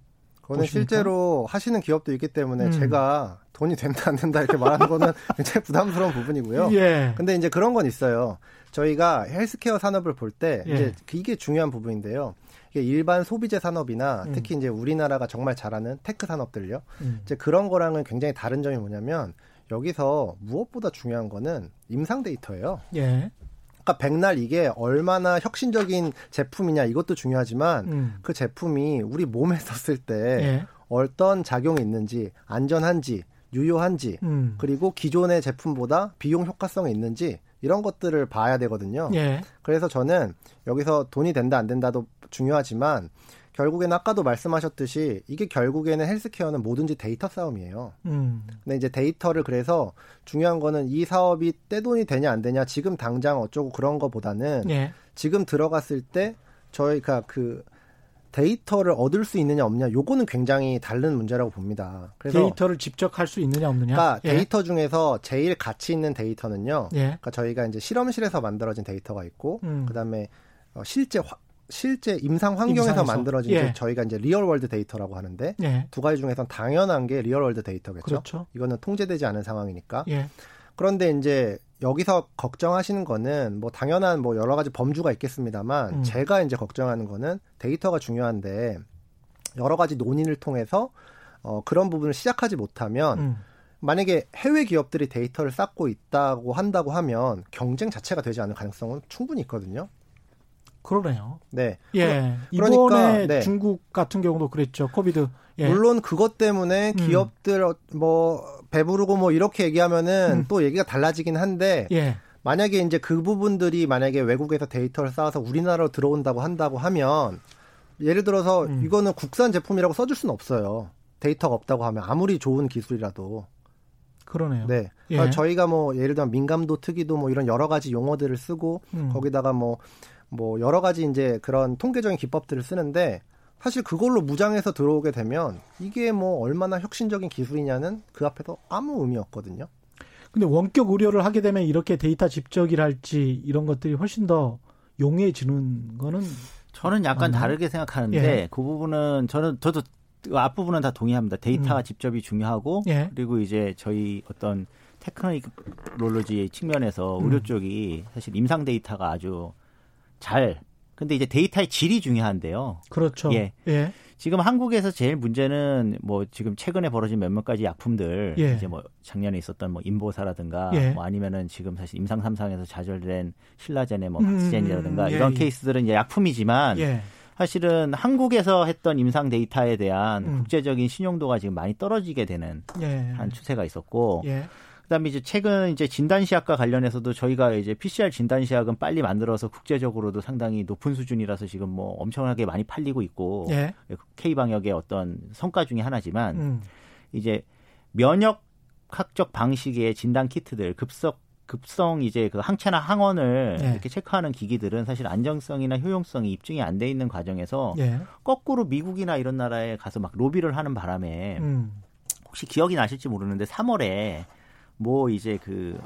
그거는 실제로 하시는 기업도 있기 때문에 음. 제가 돈이 된다 안 된다 이렇게 말하는 거는 굉장히 부담스러운 부분이고요. 예. 근데 이제 그런 건 있어요. 저희가 헬스케어 산업을 볼때 예. 이제 이게 중요한 부분인데요. 이게 일반 소비재 산업이나 음. 특히 이제 우리나라가 정말 잘하는 tech 산업들요. 음. 이제 그런 거랑은 굉장히 다른 점이 뭐냐면 여기서 무엇보다 중요한 거는 임상 데이터예요. 예. 그러니까 백날 이게 얼마나 혁신적인 제품이냐 이것도 중요하지만 음. 그 제품이 우리 몸에 썼을 때 예. 어떤 작용이 있는지 안전한지 유효한지 음. 그리고 기존의 제품보다 비용 효과성이 있는지 이런 것들을 봐야 되거든요. 예. 그래서 저는 여기서 돈이 된다 안 된다도 중요하지만 결국에는 아까도 말씀하셨듯이 이게 결국에는 헬스케어는 뭐든지 데이터 싸움이에요. 음. 근데 이제 데이터를 그래서 중요한 거는 이 사업이 떼돈이 되냐 안 되냐 지금 당장 어쩌고 그런 거보다는 예. 지금 들어갔을 때 저희가 그 데이터를 얻을 수 있느냐 없느냐 요거는 굉장히 다른 문제라고 봅니다. 그래서 데이터를 직접 할 수 있느냐 없느냐. 그러니까 예. 데이터 중에서 제일 가치 있는 데이터는요. 예. 그러니까 저희가 이제 실험실에서 만들어진 데이터가 있고 음. 그다음에 어, 실제 화, 실제 임상 환경에서 임상에서. 만들어진 예. 저희가 이제 real world data라고 하는데 예. 두 가지 중에선 당연한 게 real world data겠죠. 그렇죠. 이거는 통제되지 않은 상황이니까. 예. 그런데 이제 여기서 걱정하시는 거는 뭐 당연한 뭐 여러 가지 범주가 있겠습니다만 음. 제가 이제 걱정하는 거는 데이터가 중요한데 여러 가지 논의를 통해서 어 그런 부분을 시작하지 못하면 음. 만약에 해외 기업들이 데이터를 쌓고 있다고 한다고 하면 경쟁 자체가 되지 않을 가능성은 충분히 있거든요. 그러네요. 네. 예. 그러니까, 이번에 네. 중국 같은 경우도 그랬죠. 코비드. 예. 물론 그것 때문에 음. 기업들 음. 뭐 배부르고 뭐 이렇게 얘기하면은 음. 또 얘기가 달라지긴 한데 예. 만약에 이제 그 부분들이 만약에 외국에서 데이터를 쌓아서 우리나라로 들어온다고 한다고 하면 예를 들어서 음. 이거는 국산 제품이라고 써줄 수는 없어요. 데이터가 없다고 하면 아무리 좋은 기술이라도. 그러네요. 네. 예. 그러니까 저희가 뭐 예를 들면 민감도 특이도 뭐 이런 여러 가지 용어들을 쓰고 음. 거기다가 뭐 뭐 여러 가지 이제 그런 통계적인 기법들을 쓰는데 사실 그걸로 무장해서 들어오게 되면 이게 뭐 얼마나 혁신적인 기술이냐는 그 앞에서 아무 의미 없거든요. 근데 원격 의료를 하게 되면 이렇게 데이터 집적이랄지 이런 것들이 훨씬 더 용이해지는 거는 저는 약간 맞나요? 다르게 생각하는데 예. 그 부분은 저는 저도 그 앞부분은 다 동의합니다. 데이터가 음. 집적이 중요하고 예. 그리고 이제 저희 어떤 테크놀로지 측면에서 의료 음. 쪽이 사실 임상 데이터가 아주 잘 근데 이제 데이터의 질이 중요한데요. 그렇죠. 예. 예. 지금 한국에서 제일 문제는 뭐 지금 최근에 벌어진 몇몇 가지 약품들 예. 이제 뭐 작년에 있었던 뭐 인보사라든가 예. 뭐 아니면은 지금 사실 임상 삼상에서 좌절된 신라젠의 뭐 박스젠이라든가 음, 음, 음, 예, 이런 예. 케이스들은 이제 약품이지만 예. 사실은 한국에서 했던 임상 데이터에 대한 음. 국제적인 신용도가 지금 많이 떨어지게 되는 예. 한 추세가 있었고 예. 그다음에 이제 최근 이제 진단 시약과 관련해서도 저희가 이제 PCR 진단 시약은 빨리 만들어서 국제적으로도 상당히 높은 수준이라서 지금 뭐 엄청나게 많이 팔리고 있고 예. K 방역의 어떤 성과 중의 하나지만 음. 이제 면역 학적 방식의 진단 키트들 급속 급성 이제 그 항체나 항원을 예. 이렇게 체크하는 기기들은 사실 안정성이나 효용성이 입증이 안 돼 있는 과정에서 예. 거꾸로 미국이나 이런 나라에 가서 막 로비를 하는 바람에 음. 혹시 기억이 나실지 모르는데 3월에 뭐 이제 그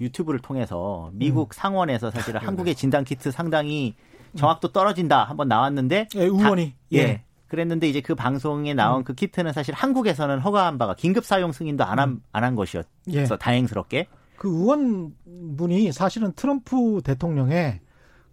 유튜브를 통해서 미국 음. 상원에서 사실은 한국의 진단 키트 상당히 정확도 떨어진다 한번 나왔는데 예, 의원이 다, 예. 예. 그랬는데 이제 그 방송에 나온 음. 그 키트는 사실 한국에서는 허가한 바가 긴급 사용 승인도 안 한 안한 음. 것이었어 예. 다행스럽게 그 의원분이 사실은 트럼프 대통령의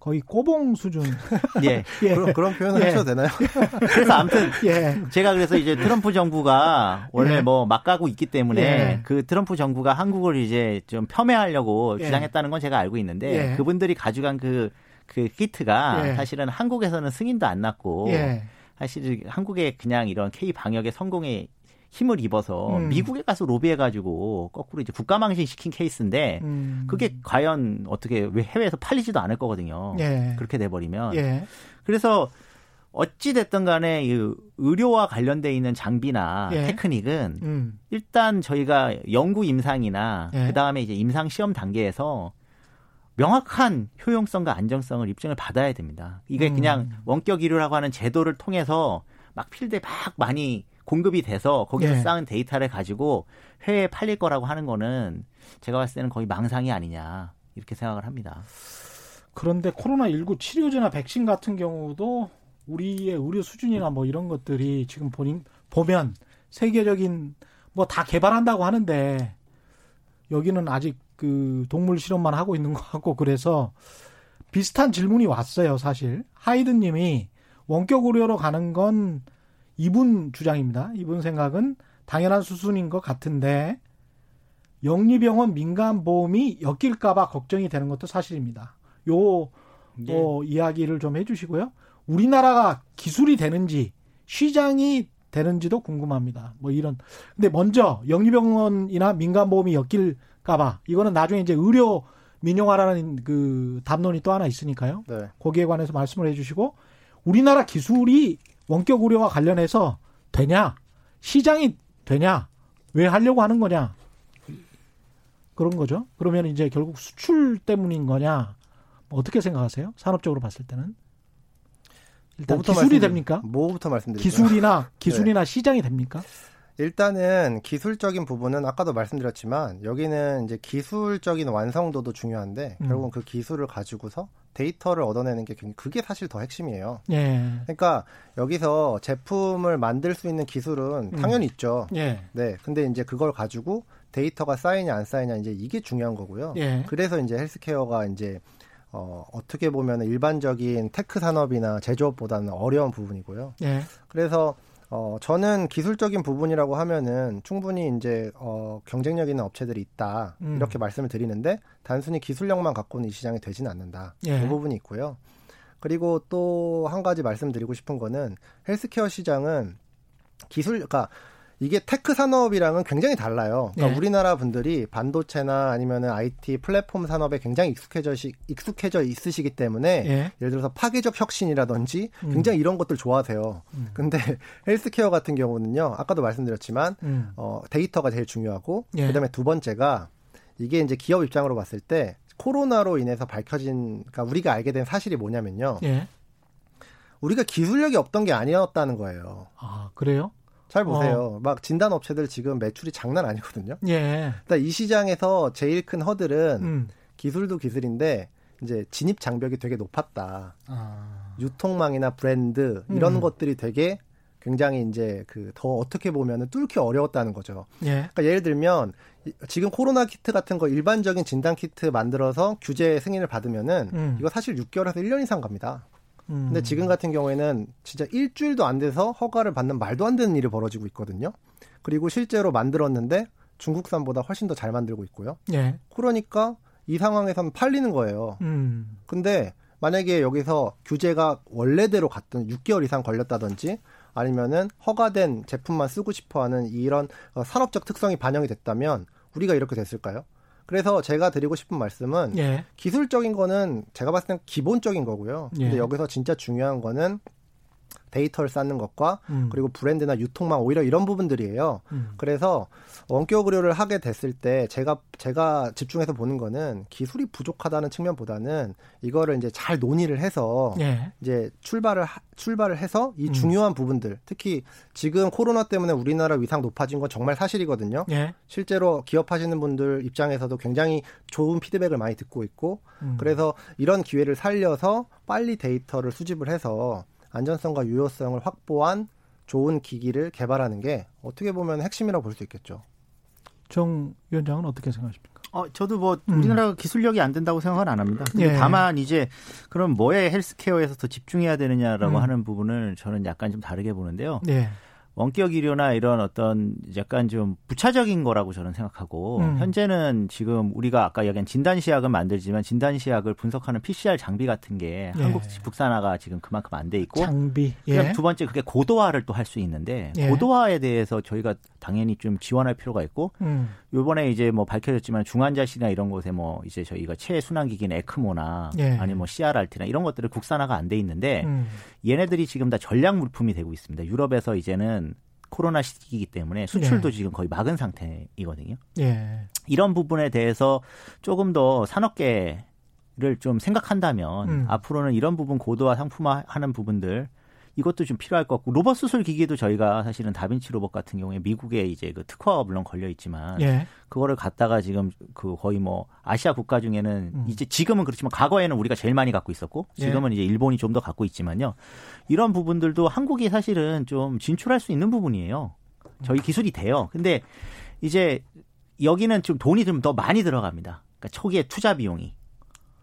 거의 꼬봉 수준. 예. 예. 그런, 그런 표현을 예. 하셔도 되나요? 그래서 아무튼 예. 제가 그래서 이제 트럼프 정부가 원래 예. 뭐막 가고 있기 때문에 예. 그 트럼프 정부가 한국을 이제 좀 폄훼하려고 예. 주장했다는 건 제가 알고 있는데 그분들이 가져간 그, 그 키트가 사실은 한국에서는 승인도 안 났고 사실 한국의 그냥 이런 K 방역의 성공에 힘을 입어서 음. 미국에 가서 로비해가지고 거꾸로 이제 국가망신 시킨 케이스인데 음. 그게 과연 어떻게 왜 해외에서 팔리지도 않을 거거든요. 예. 그렇게 돼버리면. 예. 그래서 어찌 됐든 간에 이 의료와 관련돼 있는 장비나 예. 테크닉은 음. 일단 저희가 연구 임상이나 예. 그 다음에 이제 임상 시험 단계에서 명확한 효용성과 안정성을 입증을 받아야 됩니다. 이게 음. 그냥 원격 의료라고 하는 제도를 통해서 막 필드에 막 많이 공급이 돼서 거기서 예. 쌓은 데이터를 가지고 해외에 팔릴 거라고 하는 거는 제가 봤을 때는 거의 망상이 아니냐 이렇게 생각을 합니다. 그런데 코로나19 치료제나 백신 같은 경우도 우리의 의료 수준이나 뭐 이런 것들이 지금 보니, 보면 세계적인 뭐 다 개발한다고 하는데 여기는 아직 그 동물 실험만 하고 있는 것 같고 그래서 비슷한 질문이 왔어요, 사실. 하이드 님이 원격 의료로 가는 건 이분 주장입니다. 이분 생각은 당연한 수순인 것 같은데 영리병원 민간보험이 엮일까봐 걱정이 되는 것도 사실입니다. 요 네. 어, 이야기를 좀 해주시고요. 우리나라가 기술이 되는지 시장이 되는지도 궁금합니다. 뭐 이런. 근데 먼저 영리병원이나 민간보험이 엮일까봐 이거는 나중에 이제 의료 민영화라는 그 담론이 또 하나 있으니까요. 네. 거기에 관해서 말씀을 해주시고 우리나라 기술이 원격 의료와 관련해서 되냐? 시장이 되냐? 왜 하려고 하는 거냐? 그런 거죠. 그러면 이제 결국 수출 때문인 거냐? 뭐 어떻게 생각하세요? 산업적으로 봤을 때는 일단 기술이 됩니까? 뭐부터 말씀드릴까요? 기술이나 기술이나 네. 시장이 됩니까? 일단은 기술적인 부분은 아까도 말씀드렸지만 여기는 이제 기술적인 완성도도 중요한데 음. 결국은 그 기술을 가지고서 데이터를 얻어내는 게 그게 사실 더 핵심이에요. 예. 그러니까 여기서 제품을 만들 수 있는 기술은 음. 당연히 음. 있죠. 예. 네. 근데 이제 그걸 가지고 데이터가 쌓이냐 안 쌓이냐 이제 이게 중요한 거고요. 예. 그래서 이제 헬스케어가 이제 어, 어떻게 보면 일반적인 tech 산업이나 제조업보다는 어려운 부분이고요. 예. 그래서 어, 저는 기술적인 부분이라고 하면은 충분히 이제 어, 경쟁력 있는 업체들이 있다 음. 이렇게 말씀을 드리는데 단순히 기술력만 갖고는 이 시장이 되지는 않는다 예. 그 부분이 있고요. 그리고 또 한 가지 말씀드리고 싶은 거는 헬스케어 시장은 기술, 그러니까 이게 tech 산업이랑은 굉장히 달라요. 그러니까 예. 우리나라 분들이 반도체나 아니면은 IT 플랫폼 산업에 굉장히 익숙해져 익숙해져 있으시기 때문에 예. 를 들어서 파괴적 혁신이라든지 음. 굉장히 이런 것들 좋아하세요. 음. 근데 헬스케어 같은 경우는요. 아까도 말씀드렸지만 음. 어, 데이터가 제일 중요하고 예. 그다음에 두 번째가 이게 이제 기업 입장으로 봤을 때 코로나로 인해서 밝혀진 그러니까 우리가 알게 된 사실이 뭐냐면요. 예. 우리가 기술력이 없던 게 아니었다는 거예요. 아, 그래요? 잘 보세요. 어. 막 진단 업체들 지금 매출이 장난 아니거든요. 예. 그러니까 이 시장에서 제일 큰 허들은 음. 기술도 기술인데 이제 진입 장벽이 되게 높았다. 아. 유통망이나 브랜드 이런 음. 것들이 되게 굉장히 이제 그 더 어떻게 보면은 뚫기 어려웠다는 거죠. 예. 그러니까 예를 들면 지금 코로나 키트 같은 거 일반적인 진단 키트 만들어서 규제 승인을 받으면은 음. 이거 사실 6개월에서 1년 이상 갑니다. 음. 근데 지금 같은 경우에는 진짜 일주일도 안 돼서 허가를 받는 말도 안 되는 일이 벌어지고 있거든요. 그리고 실제로 만들었는데 중국산보다 훨씬 더 잘 만들고 있고요. 예. 그러니까 이 상황에서는 팔리는 거예요. 음. 근데 만약에 여기서 규제가 원래대로 갔던 6개월 이상 걸렸다든지 아니면은 허가된 제품만 쓰고 싶어 하는 이런 어, 산업적 특성이 반영이 됐다면 우리가 이렇게 됐을까요? 그래서 제가 드리고 싶은 말씀은 예. 기술적인 거는 제가 봤을 땐 기본적인 거고요. 근데 예. 여기서 진짜 중요한 거는 데이터를 쌓는 것과 음. 그리고 브랜드나 유통망 오히려 이런 부분들이에요. 음. 그래서 원격 의료를 하게 됐을 때 제가 제가 집중해서 보는 거는 기술이 부족하다는 측면보다는 이거를 이제 잘 논의를 해서 예. 이제 출발을 출발을 해서 이 음. 중요한 부분들 특히 지금 코로나 때문에 우리나라 위상 높아진 건 정말 사실이거든요. 예. 실제로 기업하시는 분들 입장에서도 굉장히 좋은 피드백을 많이 듣고 있고 음. 그래서 이런 기회를 살려서 빨리 데이터를 수집을 해서 안전성과 유효성을 확보한 좋은 기기를 개발하는 게 어떻게 보면 핵심이라고 볼 수 있겠죠. 정 위원장은 어떻게 생각하십니까? 어, 저도 뭐 음. 우리나라가 음. 기술력이 안 된다고 생각은 안 합니다. 예. 다만 이제 그럼 뭐에 헬스케어에서 더 집중해야 되느냐라고 음. 하는 부분을 저는 약간 좀 다르게 보는데요. 예. 원격 의료나 이런 어떤 약간 좀 부차적인 거라고 저는 생각하고 음. 현재는 지금 우리가 아까 이야기한 진단 시약은 만들지만 진단 시약을 분석하는 PCR 장비 같은 게 예. 한국 국산화가 지금 그만큼 안 돼 있고 장비 예. 두 번째 그게 고도화를 또 할 수 있는데 예. 고도화에 대해서 저희가 당연히 좀 지원할 필요가 있고 음. 요번에 이제 뭐 밝혀졌지만 중환자실이나 이런 곳에 뭐 이제 저희가 최순환 기기는 에크모나 예. 아니 뭐 CRRT나 이런 것들을 국산화가 안 돼 있는데 음. 얘네들이 지금 다 전략 물품이 되고 있습니다. 유럽에서 이제는 코로나 시기이기 때문에 수출도 예. 지금 거의 막은 상태이거든요. 예. 이런 부분에 대해서 조금 더 산업계 를 좀 생각한다면 음. 앞으로는 이런 부분 고도화 상품화하는 부분들 이것도 좀 필요할 것 같고 로봇 수술 기기도 저희가 사실은 다빈치 로봇 같은 경우에 미국에 이제 그 특허가 물론 걸려 있지만 예. 그거를 갖다가 지금 그 거의 뭐 아시아 국가 중에는 음. 이제 지금은 그렇지만 과거에는 우리가 제일 많이 갖고 있었고 예. 지금은 예. 이제 일본이 좀 더 갖고 있지만요. 이런 부분들도 한국이 사실은 좀 진출할 수 있는 부분이에요. 저희 기술이 돼요. 근데 이제 여기는 좀 돈이 좀 더 많이 들어갑니다. 그러니까 초기에 투자 비용이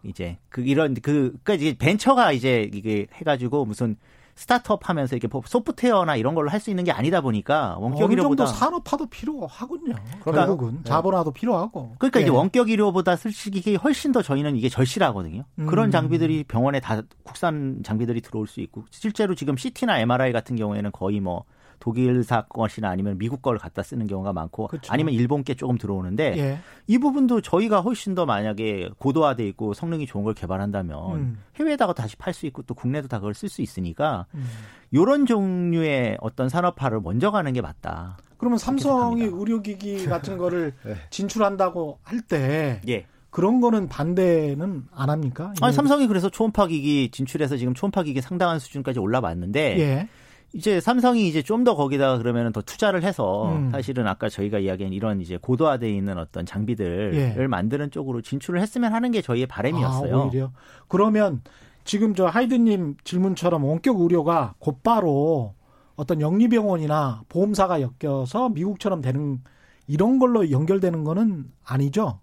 이제 그 이런 그 그러니까 이제 벤처가 이제 이게 해가지고 무슨 스타트업 하면서 이렇게 소프트웨어나 이런 걸로 할 수 있는 게 아니다 보니까 원격 의료보다 산업화도 필요하군요. 그러니까, 결국은 네. 자본화도 필요하고. 그러니까 네. 이제 원격 의료보다 솔직히 훨씬 더 저희는 이게 절실하거든요. 음. 그런 장비들이 병원에 다 국산 장비들이 들어올 수 있고 실제로 지금 CT나 MRI 같은 경우에는 거의 뭐 독일 사건이나 아니면 미국 걸 갖다 쓰는 경우가 많고 그렇죠. 아니면 일본 께 조금 들어오는데 예. 이 부분도 저희가 훨씬 더 만약에 고도화돼 있고 성능이 좋은 걸 개발한다면 음. 해외에다가 다시 팔 수 있고 또 국내도 다 그걸 쓸 수 있으니까 음. 이런 종류의 어떤 산업화를 먼저 가는 게 맞다. 그러면 삼성이 의료기기 같은 거를 네. 진출한다고 할때 예. 그런 거는 반대는 안 합니까? 아니, 삼성이 그래서 초음파 기기 진출해서 지금 초음파 기기 상당한 수준까지 올라왔는데 예. 이제 삼성이 이제 좀 더 거기다가 그러면은 더 투자를 해서 음. 사실은 아까 저희가 이야기한 이런 이제 고도화돼 있는 어떤 장비들을 예. 만드는 쪽으로 진출을 했으면 하는 게 저희의 바람이었어요. 아, 오히려 그러면 지금 저 하이드님 질문처럼 원격 의료가 곧바로 어떤 영리병원이나 보험사가 엮여서 미국처럼 되는 이런 걸로 연결되는 거는 아니죠?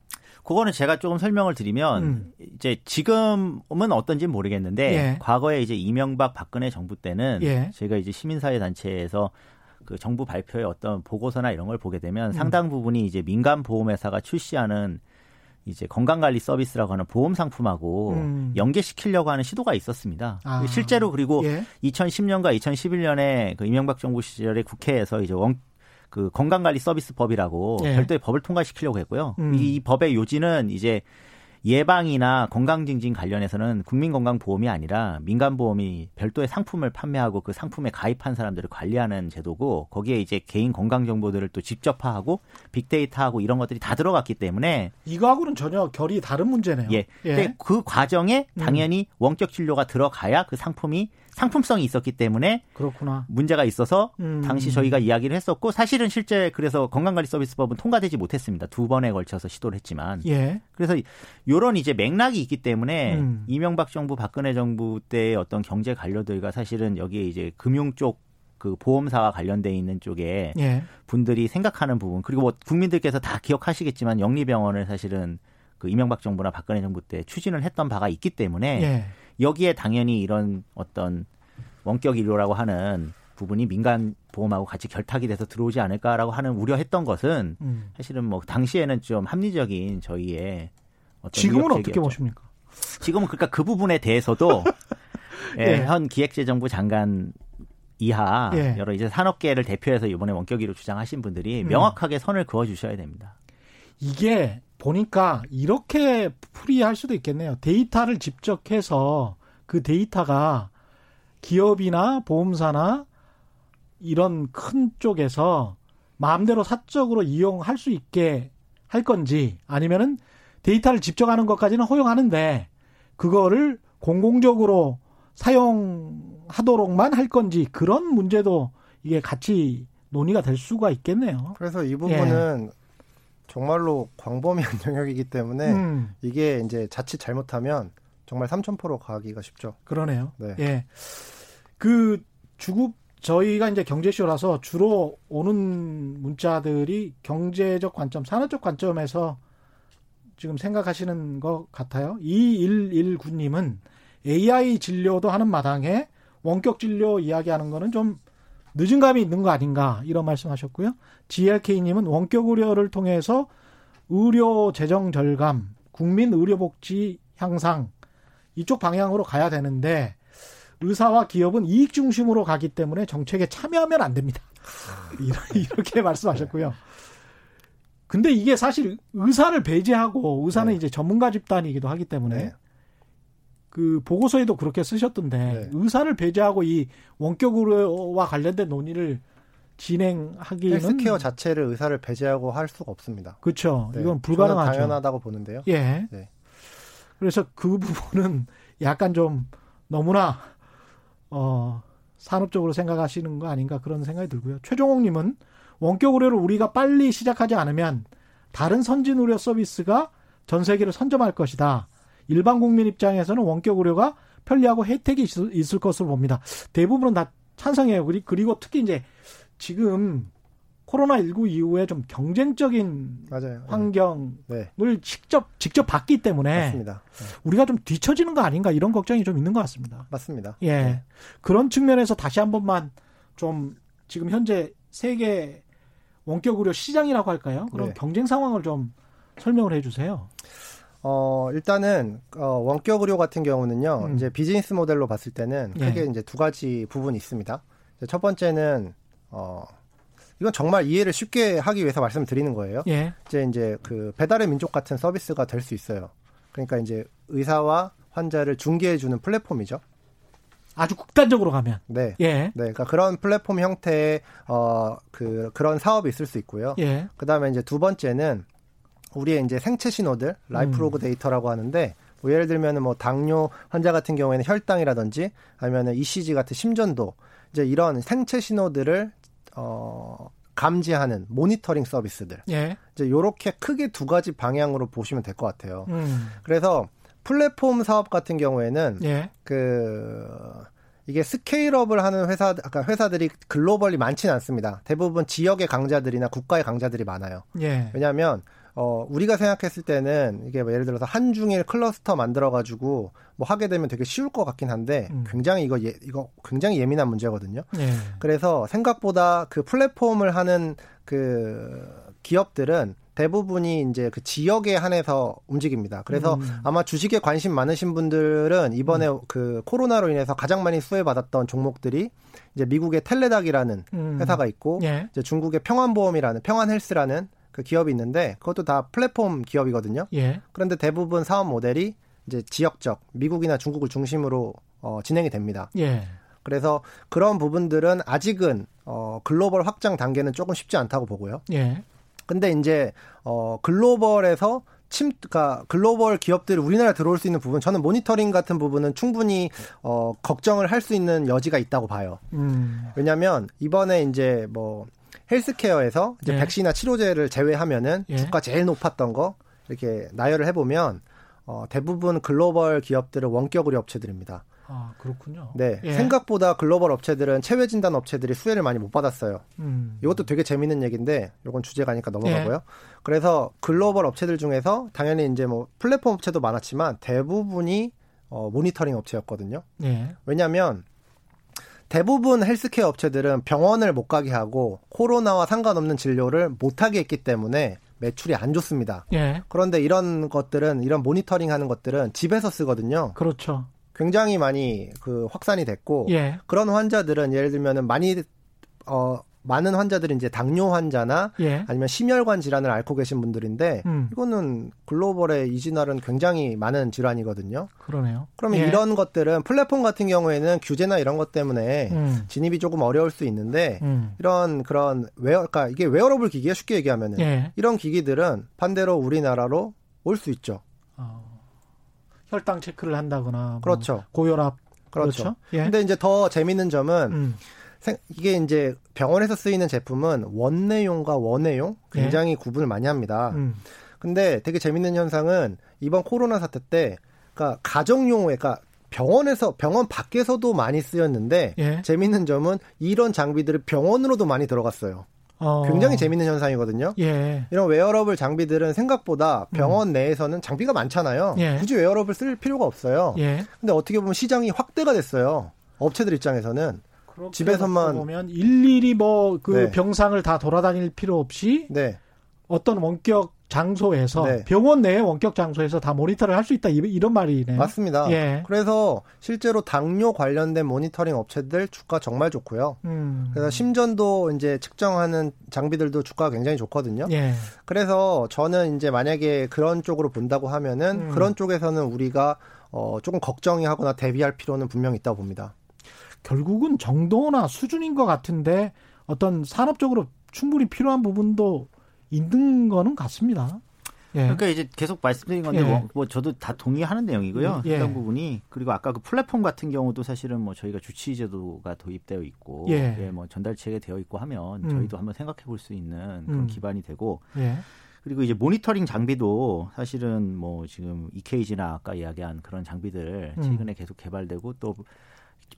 그거는 제가 조금 설명을 드리면 음. 이제 지금은 어떤지 모르겠는데 예. 과거에 이제 이명박 박근혜 정부 때는 예. 제가 이제 시민사회 단체에서 그 정부 발표의 어떤 보고서나 이런 걸 보게 되면 음. 상당 부분이 이제 민간 보험회사가 출시하는 이제 건강관리 서비스라고 하는 보험 상품하고 음. 연계시키려고 하는 시도가 있었습니다. 아. 실제로 그리고 예. 2010년과 2011년에 그 이명박 정부 시절에 국회에서 이제 원, 그 건강관리 서비스법이라고 예. 별도의 법을 통과시키려고 했고요. 음. 이, 이 법의 요지는 이제 예방이나 건강증진 관련해서는 국민건강보험이 아니라 민간보험이 별도의 상품을 판매하고 그 상품에 가입한 사람들을 관리하는 제도고 거기에 이제 개인 건강 정보들을 또 직접화하고 빅데이터하고 이런 것들이 다 들어갔기 때문에 이거하고는 전혀 결이 다른 문제네요. 예. 예. 근데 그 과정에 음. 당연히 음. 원격 진료가 들어가야 그 상품이 상품성이 있었기 때문에 그렇구나. 문제가 있어서 음. 당시 저희가 이야기를 했었고 사실은 실제 그래서 건강관리 서비스법은 통과되지 못했습니다. 두 번에 걸쳐서 시도를 했지만 예. 그래서 요런 이제 맥락이 있기 때문에 음. 이명박 정부 박근혜 정부 때의 어떤 경제 관료들과 사실은 여기에 이제 금융 쪽그 보험사와 관련돼 있는 쪽에 예. 분들이 생각하는 부분 그리고 뭐 국민들께서 다 기억하시겠지만 영리병원을 사실은 그 이명박 정부나 박근혜 정부 때 추진을 했던 바가 있기 때문에 예. 여기에 당연히 이런 어떤 원격 의료라고 하는 부분이 민간 보험하고 같이 결탁이 돼서 들어오지 않을까라고 하는 우려했던 것은 음. 사실은 뭐 당시에는 좀 합리적인 저희의 어떤 지금은 어떻게 보십니까? 지금은 그러니까 그 부분에 대해서도 예, 예. 현 기획재정부 장관 이하 예. 여러 이제 산업계를 대표해서 이번에 원격위로 주장하신 분들이 음. 명확하게 선을 그어 주셔야 됩니다. 이게 보니까 이렇게 풀이할 수도 있겠네요. 데이터를 직접 해서 그 데이터가 기업이나 보험사나 이런 큰 쪽에서 마음대로 사적으로 이용할 수 있게 할 건지 아니면은 데이터를 직접 하는 것까지는 허용하는데 그거를 공공적으로 사용하도록만 할 건지 그런 문제도 이게 같이 논의가 될 수가 있겠네요. 그래서 이 부분은 예. 정말로 광범위한 영역이기 때문에 음. 이게 이제 자칫 잘못하면 정말 3,000% 가기가 쉽죠. 그러네요. 네. 예. 그 주급 저희가 이제 경제쇼라서 주로 오는 문자들이 경제적 관점, 산업적 관점에서 지금 생각하시는 것 같아요. 2119님은 AI 진료도 하는 마당에 원격 진료 이야기하는 거는 좀 늦은 감이 있는 거 아닌가 이런 말씀하셨고요. GLK님은 원격 의료를 통해서 의료 재정 절감, 국민 의료복지 향상 이쪽 방향으로 가야 되는데 의사와 기업은 이익 중심으로 가기 때문에 정책에 참여하면 안 됩니다. 이렇게 말씀하셨고요. 근데 이게 사실 의사를 배제하고 의사는 네. 이제 전문가 집단이기도 하기 때문에 네. 그 보고서에도 그렇게 쓰셨던데 네. 의사를 배제하고 이 원격 의료와 관련된 논의를 진행하기는 헬스케어 자체를 의사를 배제하고 할 수가 없습니다. 그렇죠. 네. 이건 불가능하죠. 당연하다고 보는데요. 예. 네. 그래서 그 부분은 약간 좀 너무나 어 산업적으로 생각하시는 거 아닌가 그런 생각이 들고요. 최종옥 님은 원격 의료를 우리가 빨리 시작하지 않으면 다른 선진 의료 서비스가 전 세계를 선점할 것이다. 일반 국민 입장에서는 원격 의료가 편리하고 혜택이 있을 것으로 봅니다. 대부분은 다 찬성해요. 그리고 특히 이제 지금 코로나19 이후에 좀 경쟁적인 맞아요. 환경을 네. 직접 직접 봤기 때문에 맞습니다. 네. 우리가 좀 뒤처지는 거 아닌가 이런 걱정이 좀 있는 것 같습니다. 맞습니다. 예. 네. 그런 측면에서 다시 한 번만 좀 지금 현재 세계 원격 의료 시장이라고 할까요? 그런 네. 경쟁 상황을 좀 설명을 해 주세요. 어, 일단은, 어, 원격 의료 같은 경우는요, 음. 이제 비즈니스 모델로 봤을 때는 예. 크게 예. 이제 두 가지 부분이 있습니다. 첫 번째는, 어, 이건 정말 이해를 쉽게 하기 위해서 말씀을 드리는 거예요. 예. 이제 이제 그 배달의 민족 같은 서비스가 될 수 있어요. 그러니까 이제 의사와 환자를 중개해 주는 플랫폼이죠. 아주 극단적으로 가면. 네. 예. 네. 그러니까 그런 플랫폼 형태의 어 그 그런 사업이 있을 수 있고요. 예. 그다음에 이제 두 번째는 우리의 이제 생체 신호들 lifelog 음. 데이터라고 하는데 뭐 예를 들면은 뭐 당뇨 환자 같은 경우에는 혈당이라든지 아니면은 ECG 같은 심전도 이제 이런 생체 신호들을 어 감지하는 모니터링 서비스들. 예. 이제 요렇게 크게 두 가지 방향으로 보시면 될 것 같아요. 음. 그래서 플랫폼 사업 같은 경우에는 예. 그 이게 스케일업을 하는 회사 아까 회사들이 글로벌리 많지는 않습니다. 대부분 지역의 강자들이나 국가의 강자들이 많아요. 예. 왜냐하면 어, 우리가 생각했을 때는 이게 뭐 예를 들어서 한중일 클러스터 만들어가지고 뭐 하게 되면 되게 쉬울 것 같긴 한데 음. 굉장히 이거 예, 이거 굉장히 예민한 문제거든요. 네. 그래서 생각보다 그 플랫폼을 하는 그 기업들은 대부분이 이제 그 지역에 한해서 움직입니다. 그래서 음. 아마 주식에 관심 많으신 분들은 이번에 음. 그 코로나로 인해서 가장 많이 수혜받았던 종목들이 이제 미국의 텔레닥이라는 음. 회사가 있고 예. 이제 중국의 평안보험이라는 평안헬스라는 그 기업이 있는데 그것도 다 플랫폼 기업이거든요. 예. 그런데 대부분 사업 모델이 이제 지역적 미국이나 중국을 중심으로 어, 진행이 됩니다. 예. 그래서 그런 부분들은 아직은 어, 글로벌 확장 단계는 조금 쉽지 않다고 보고요. 예. 근데 이제 어, 글로벌에서 침, 그니까 글로벌 기업들이 우리나라에 들어올 수 있는 부분, 저는 모니터링 같은 부분은 충분히 어, 걱정을 할 수 있는 여지가 있다고 봐요. 음. 왜냐하면 이번에 이제 뭐 헬스케어에서 이제 예. 백신이나 치료제를 제외하면은 예. 주가 제일 높았던 거 이렇게 나열을 해보면 어, 대부분 글로벌 기업들은 원격 의료 업체들입니다. 아 그렇군요. 네, 예. 생각보다 글로벌 업체들은 체외 진단 업체들이 수혜를 많이 못 받았어요. 음. 이것도 되게 재밌는 얘기인데 이건 주제가 아니까 넘어가고요. 예. 그래서 글로벌 업체들 중에서 당연히 이제 뭐 플랫폼 업체도 많았지만 대부분이 어, 모니터링 업체였거든요. 예. 왜냐하면 대부분 헬스케어 업체들은 병원을 못 가게 하고 코로나와 상관없는 진료를 못 하게 했기 때문에 매출이 안 좋습니다. 예. 그런데 이런 것들은 이런 모니터링 하는 것들은 집에서 쓰거든요. 그렇죠. 굉장히 많이 그 확산이 됐고 예. 그런 환자들은 예를 들면은 많이 어 많은 환자들이 이제 당뇨 환자나 예. 아니면 심혈관 질환을 앓고 계신 분들인데 음. 이거는 글로벌의 이 질환은 굉장히 많은 질환이거든요. 그러네요. 그러면 예. 이런 것들은 플랫폼 같은 경우에는 규제나 이런 것 때문에 음. 진입이 조금 어려울 수 있는데 음. 이런 그런 웨어 그러니까 이게 웨어러블 기기에 쉽게 얘기하면은 예. 이런 기기들은 반대로 우리나라로 올 수 있죠. 어. 혈당 체크를 한다거나 뭐 그렇죠. 고혈압 그렇죠. 그렇죠? 예. 근데 이제 더 재밌는 점은 음. 이게 이제 병원에서 쓰이는 제품은 원내용과 원외용 굉장히 예. 구분을 많이 합니다. 음. 근데 되게 재밌는 현상은 이번 코로나 사태 때 그러니까 가정용에 그러니까 병원에서 병원 밖에서도 많이 쓰였는데 예. 재밌는 점은 이런 장비들이 병원으로도 많이 들어갔어요. 어. 굉장히 재밌는 현상이거든요. 예. 이런 웨어러블 장비들은 생각보다 병원 음. 내에서는 장비가 많잖아요. 예. 굳이 웨어러블 쓸 필요가 없어요. 예. 근데 어떻게 보면 시장이 확대가 됐어요. 업체들 입장에서는 집에서만 보면 일일이 뭐그 네. 병상을 다 돌아다닐 필요 없이 네. 어떤 원격 장소에서 네. 병원 내에 원격 장소에서 다 모니터를 할 수 있다 이런 말이네요. 맞습니다. 예. 그래서 실제로 당뇨 관련된 모니터링 업체들 주가 정말 좋고요. 음. 그래서 심전도 이제 측정하는 장비들도 주가가 굉장히 좋거든요. 예. 그래서 저는 이제 만약에 그런 쪽으로 본다고 하면은 음. 그런 쪽에서는 우리가 어 조금 걱정이 하거나 대비할 필요는 분명히 있다고 봅니다. 결국은 정도나 수준인 것 같은데 어떤 산업적으로 충분히 필요한 부분도 있는 거는 같습니다. 예. 그러니까 이제 계속 말씀드린 건데 예. 뭐, 뭐, 저도 다 동의하는 내용이고요. 예. 해당 부분이 그리고 아까 그 플랫폼 같은 경우도 사실은 뭐 저희가 주치 제도가 도입되어 있고 예. 예 뭐 전달체계 되어 있고 하면 음. 저희도 한번 생각해 볼 수 있는 그런 음. 기반이 되고 예. 그리고 이제 모니터링 장비도 사실은 뭐 지금 EKG나 아까 이야기한 그런 장비들 음. 최근에 음. 계속 개발되고 또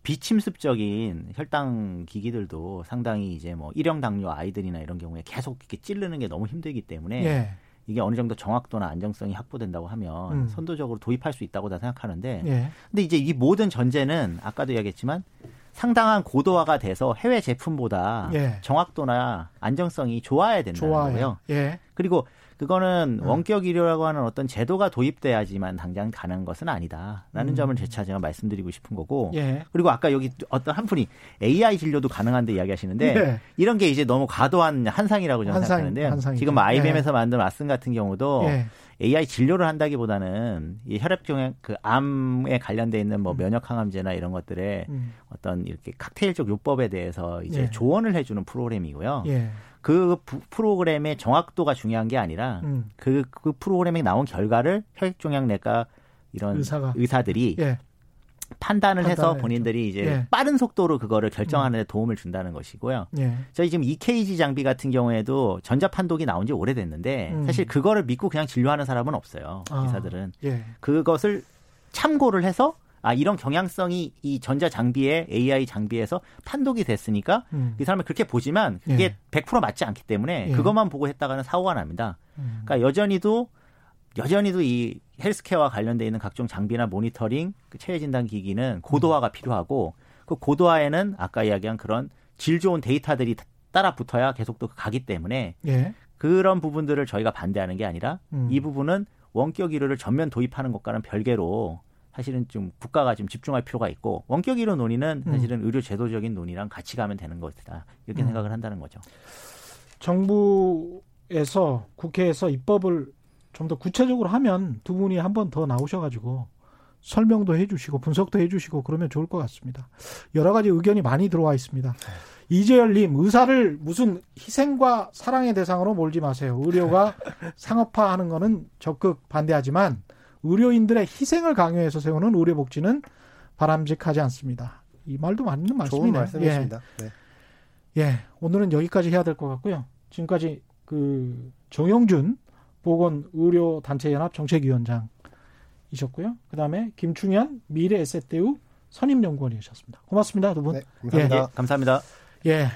비침습적인 혈당 기기들도 상당히 이제 뭐 일형 당뇨 아이들이나 이런 경우에 계속 이렇게 찌르는 게 너무 힘들기 때문에 예. 이게 어느 정도 정확도나 안정성이 확보된다고 하면 음. 선도적으로 도입할 수 있다고 다 생각하는데 예. 근데 이제 이 모든 전제는 아까도 이야기했지만 상당한 고도화가 돼서 해외 제품보다 예. 정확도나 안정성이 좋아야 된다는 좋아요. 거고요. 예. 그리고 그거는 음. 원격 의료라고 하는 어떤 제도가 도입돼야지만 당장 가는 것은 아니다라는 음. 점을 재차 제가 말씀드리고 싶은 거고 예. 그리고 아까 여기 어떤 한 분이 AI 진료도 가능한데 이야기하시는데 예. 이런 게 이제 너무 과도한 한상이라고 저는 한상, 생각하는데요. 한상이죠. 지금 IBM에서 예. 만든 왓슨 같은 경우도 AI 예. 진료를 한다기보다는 이 혈액 종양 그 암에 관련돼 있는 뭐 음. 면역 항암제나 이런 것들의 음. 어떤 이렇게 칵테일적 요법에 대해서 이제 예. 조언을 해주는 프로그램이고요. 예. 그 프로그램의 정확도가 중요한 게 아니라 음. 그, 그 프로그램에 나온 결과를 혈액종양내과 이런 의사가. 의사들이 예. 판단을 해서 본인들이 이제 예. 빠른 속도로 그거를 결정하는 데 음. 도움을 준다는 것이고요. 예. 저희 지금 EKG 장비 같은 경우에도 전자 판독이 나온 지 오래됐는데 음. 사실 그거를 믿고 그냥 진료하는 사람은 없어요. 아. 의사들은. 예. 그것을 참고를 해서 아 이런 경향성이 이 전자 장비에 AI 장비에서 판독이 됐으니까 음. 이 사람은 그렇게 보지만 그게 예. 100% 맞지 않기 때문에 예. 그것만 보고 했다가는 사고가 납니다. 음. 그러니까 여전히도 여전히도 이 헬스케어와 관련돼 있는 각종 장비나 모니터링, 그 체외 진단 기기는 고도화가 음. 필요하고 그 고도화에는 아까 이야기한 그런 질 좋은 데이터들이 따라 붙어야 계속 또 가기 때문에 예. 그런 부분들을 저희가 반대하는 게 아니라 음. 이 부분은 원격 의료를 전면 도입하는 것과는 별개로 사실은 좀 국가가 좀 집중할 필요가 있고 원격 의료 논의는 음. 사실은 음. 의료 제도적인 논의랑 같이 가면 되는 것이다 이렇게 음. 생각을 한다는 거죠. 정부에서 국회에서 입법을 좀 더 구체적으로 하면 두 분이 한 번 더 나오셔가지고 설명도 해주시고 분석도 해주시고 그러면 좋을 것 같습니다. 여러 가지 의견이 많이 들어와 있습니다. 이재열님 의사를 무슨 희생과 사랑의 대상으로 몰지 마세요. 의료가 상업화하는 거는 적극 반대하지만 의료인들의 희생을 강요해서 세우는 의료복지는 바람직하지 않습니다. 이 말도 맞는 말씀이네요. 좋은 말씀이십니다. 예. 네. 예, 오늘은 여기까지 해야 될 것 같고요. 지금까지 그 정영준 보건의료단체연합 정책위원장이셨고요. 그 다음에 김충현 미래에셋대우 선임연구원이셨습니다. 고맙습니다, 두 분. 네, 감사합니다. 예. 감사합니다. 예,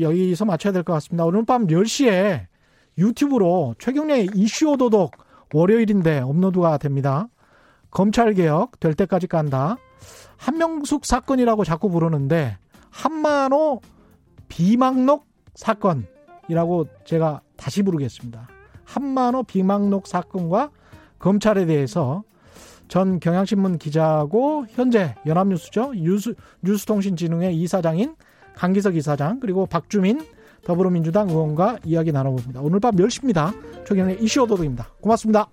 여기서 마쳐야 될 것 같습니다. 오늘 밤 10시에 유튜브로 최경련의 이슈 오도독 월요일인데 업로드가 됩니다. 검찰개혁 될 때까지 간다. 한명숙 사건이라고 자꾸 부르는데 한만호 비망록 사건이라고 제가 다시 부르겠습니다. 한만호 비망록 사건과 검찰에 대해서 전 경향신문 기자고 현재 연합뉴스죠. 뉴스, 뉴스통신진흥회 이사장인 강기석 이사장 그리고 박주민 더불어민주당 의원과 이야기 나눠봅니다. 오늘 밤 10시입니다. 최경의 이슈 오도독입니다. 고맙습니다.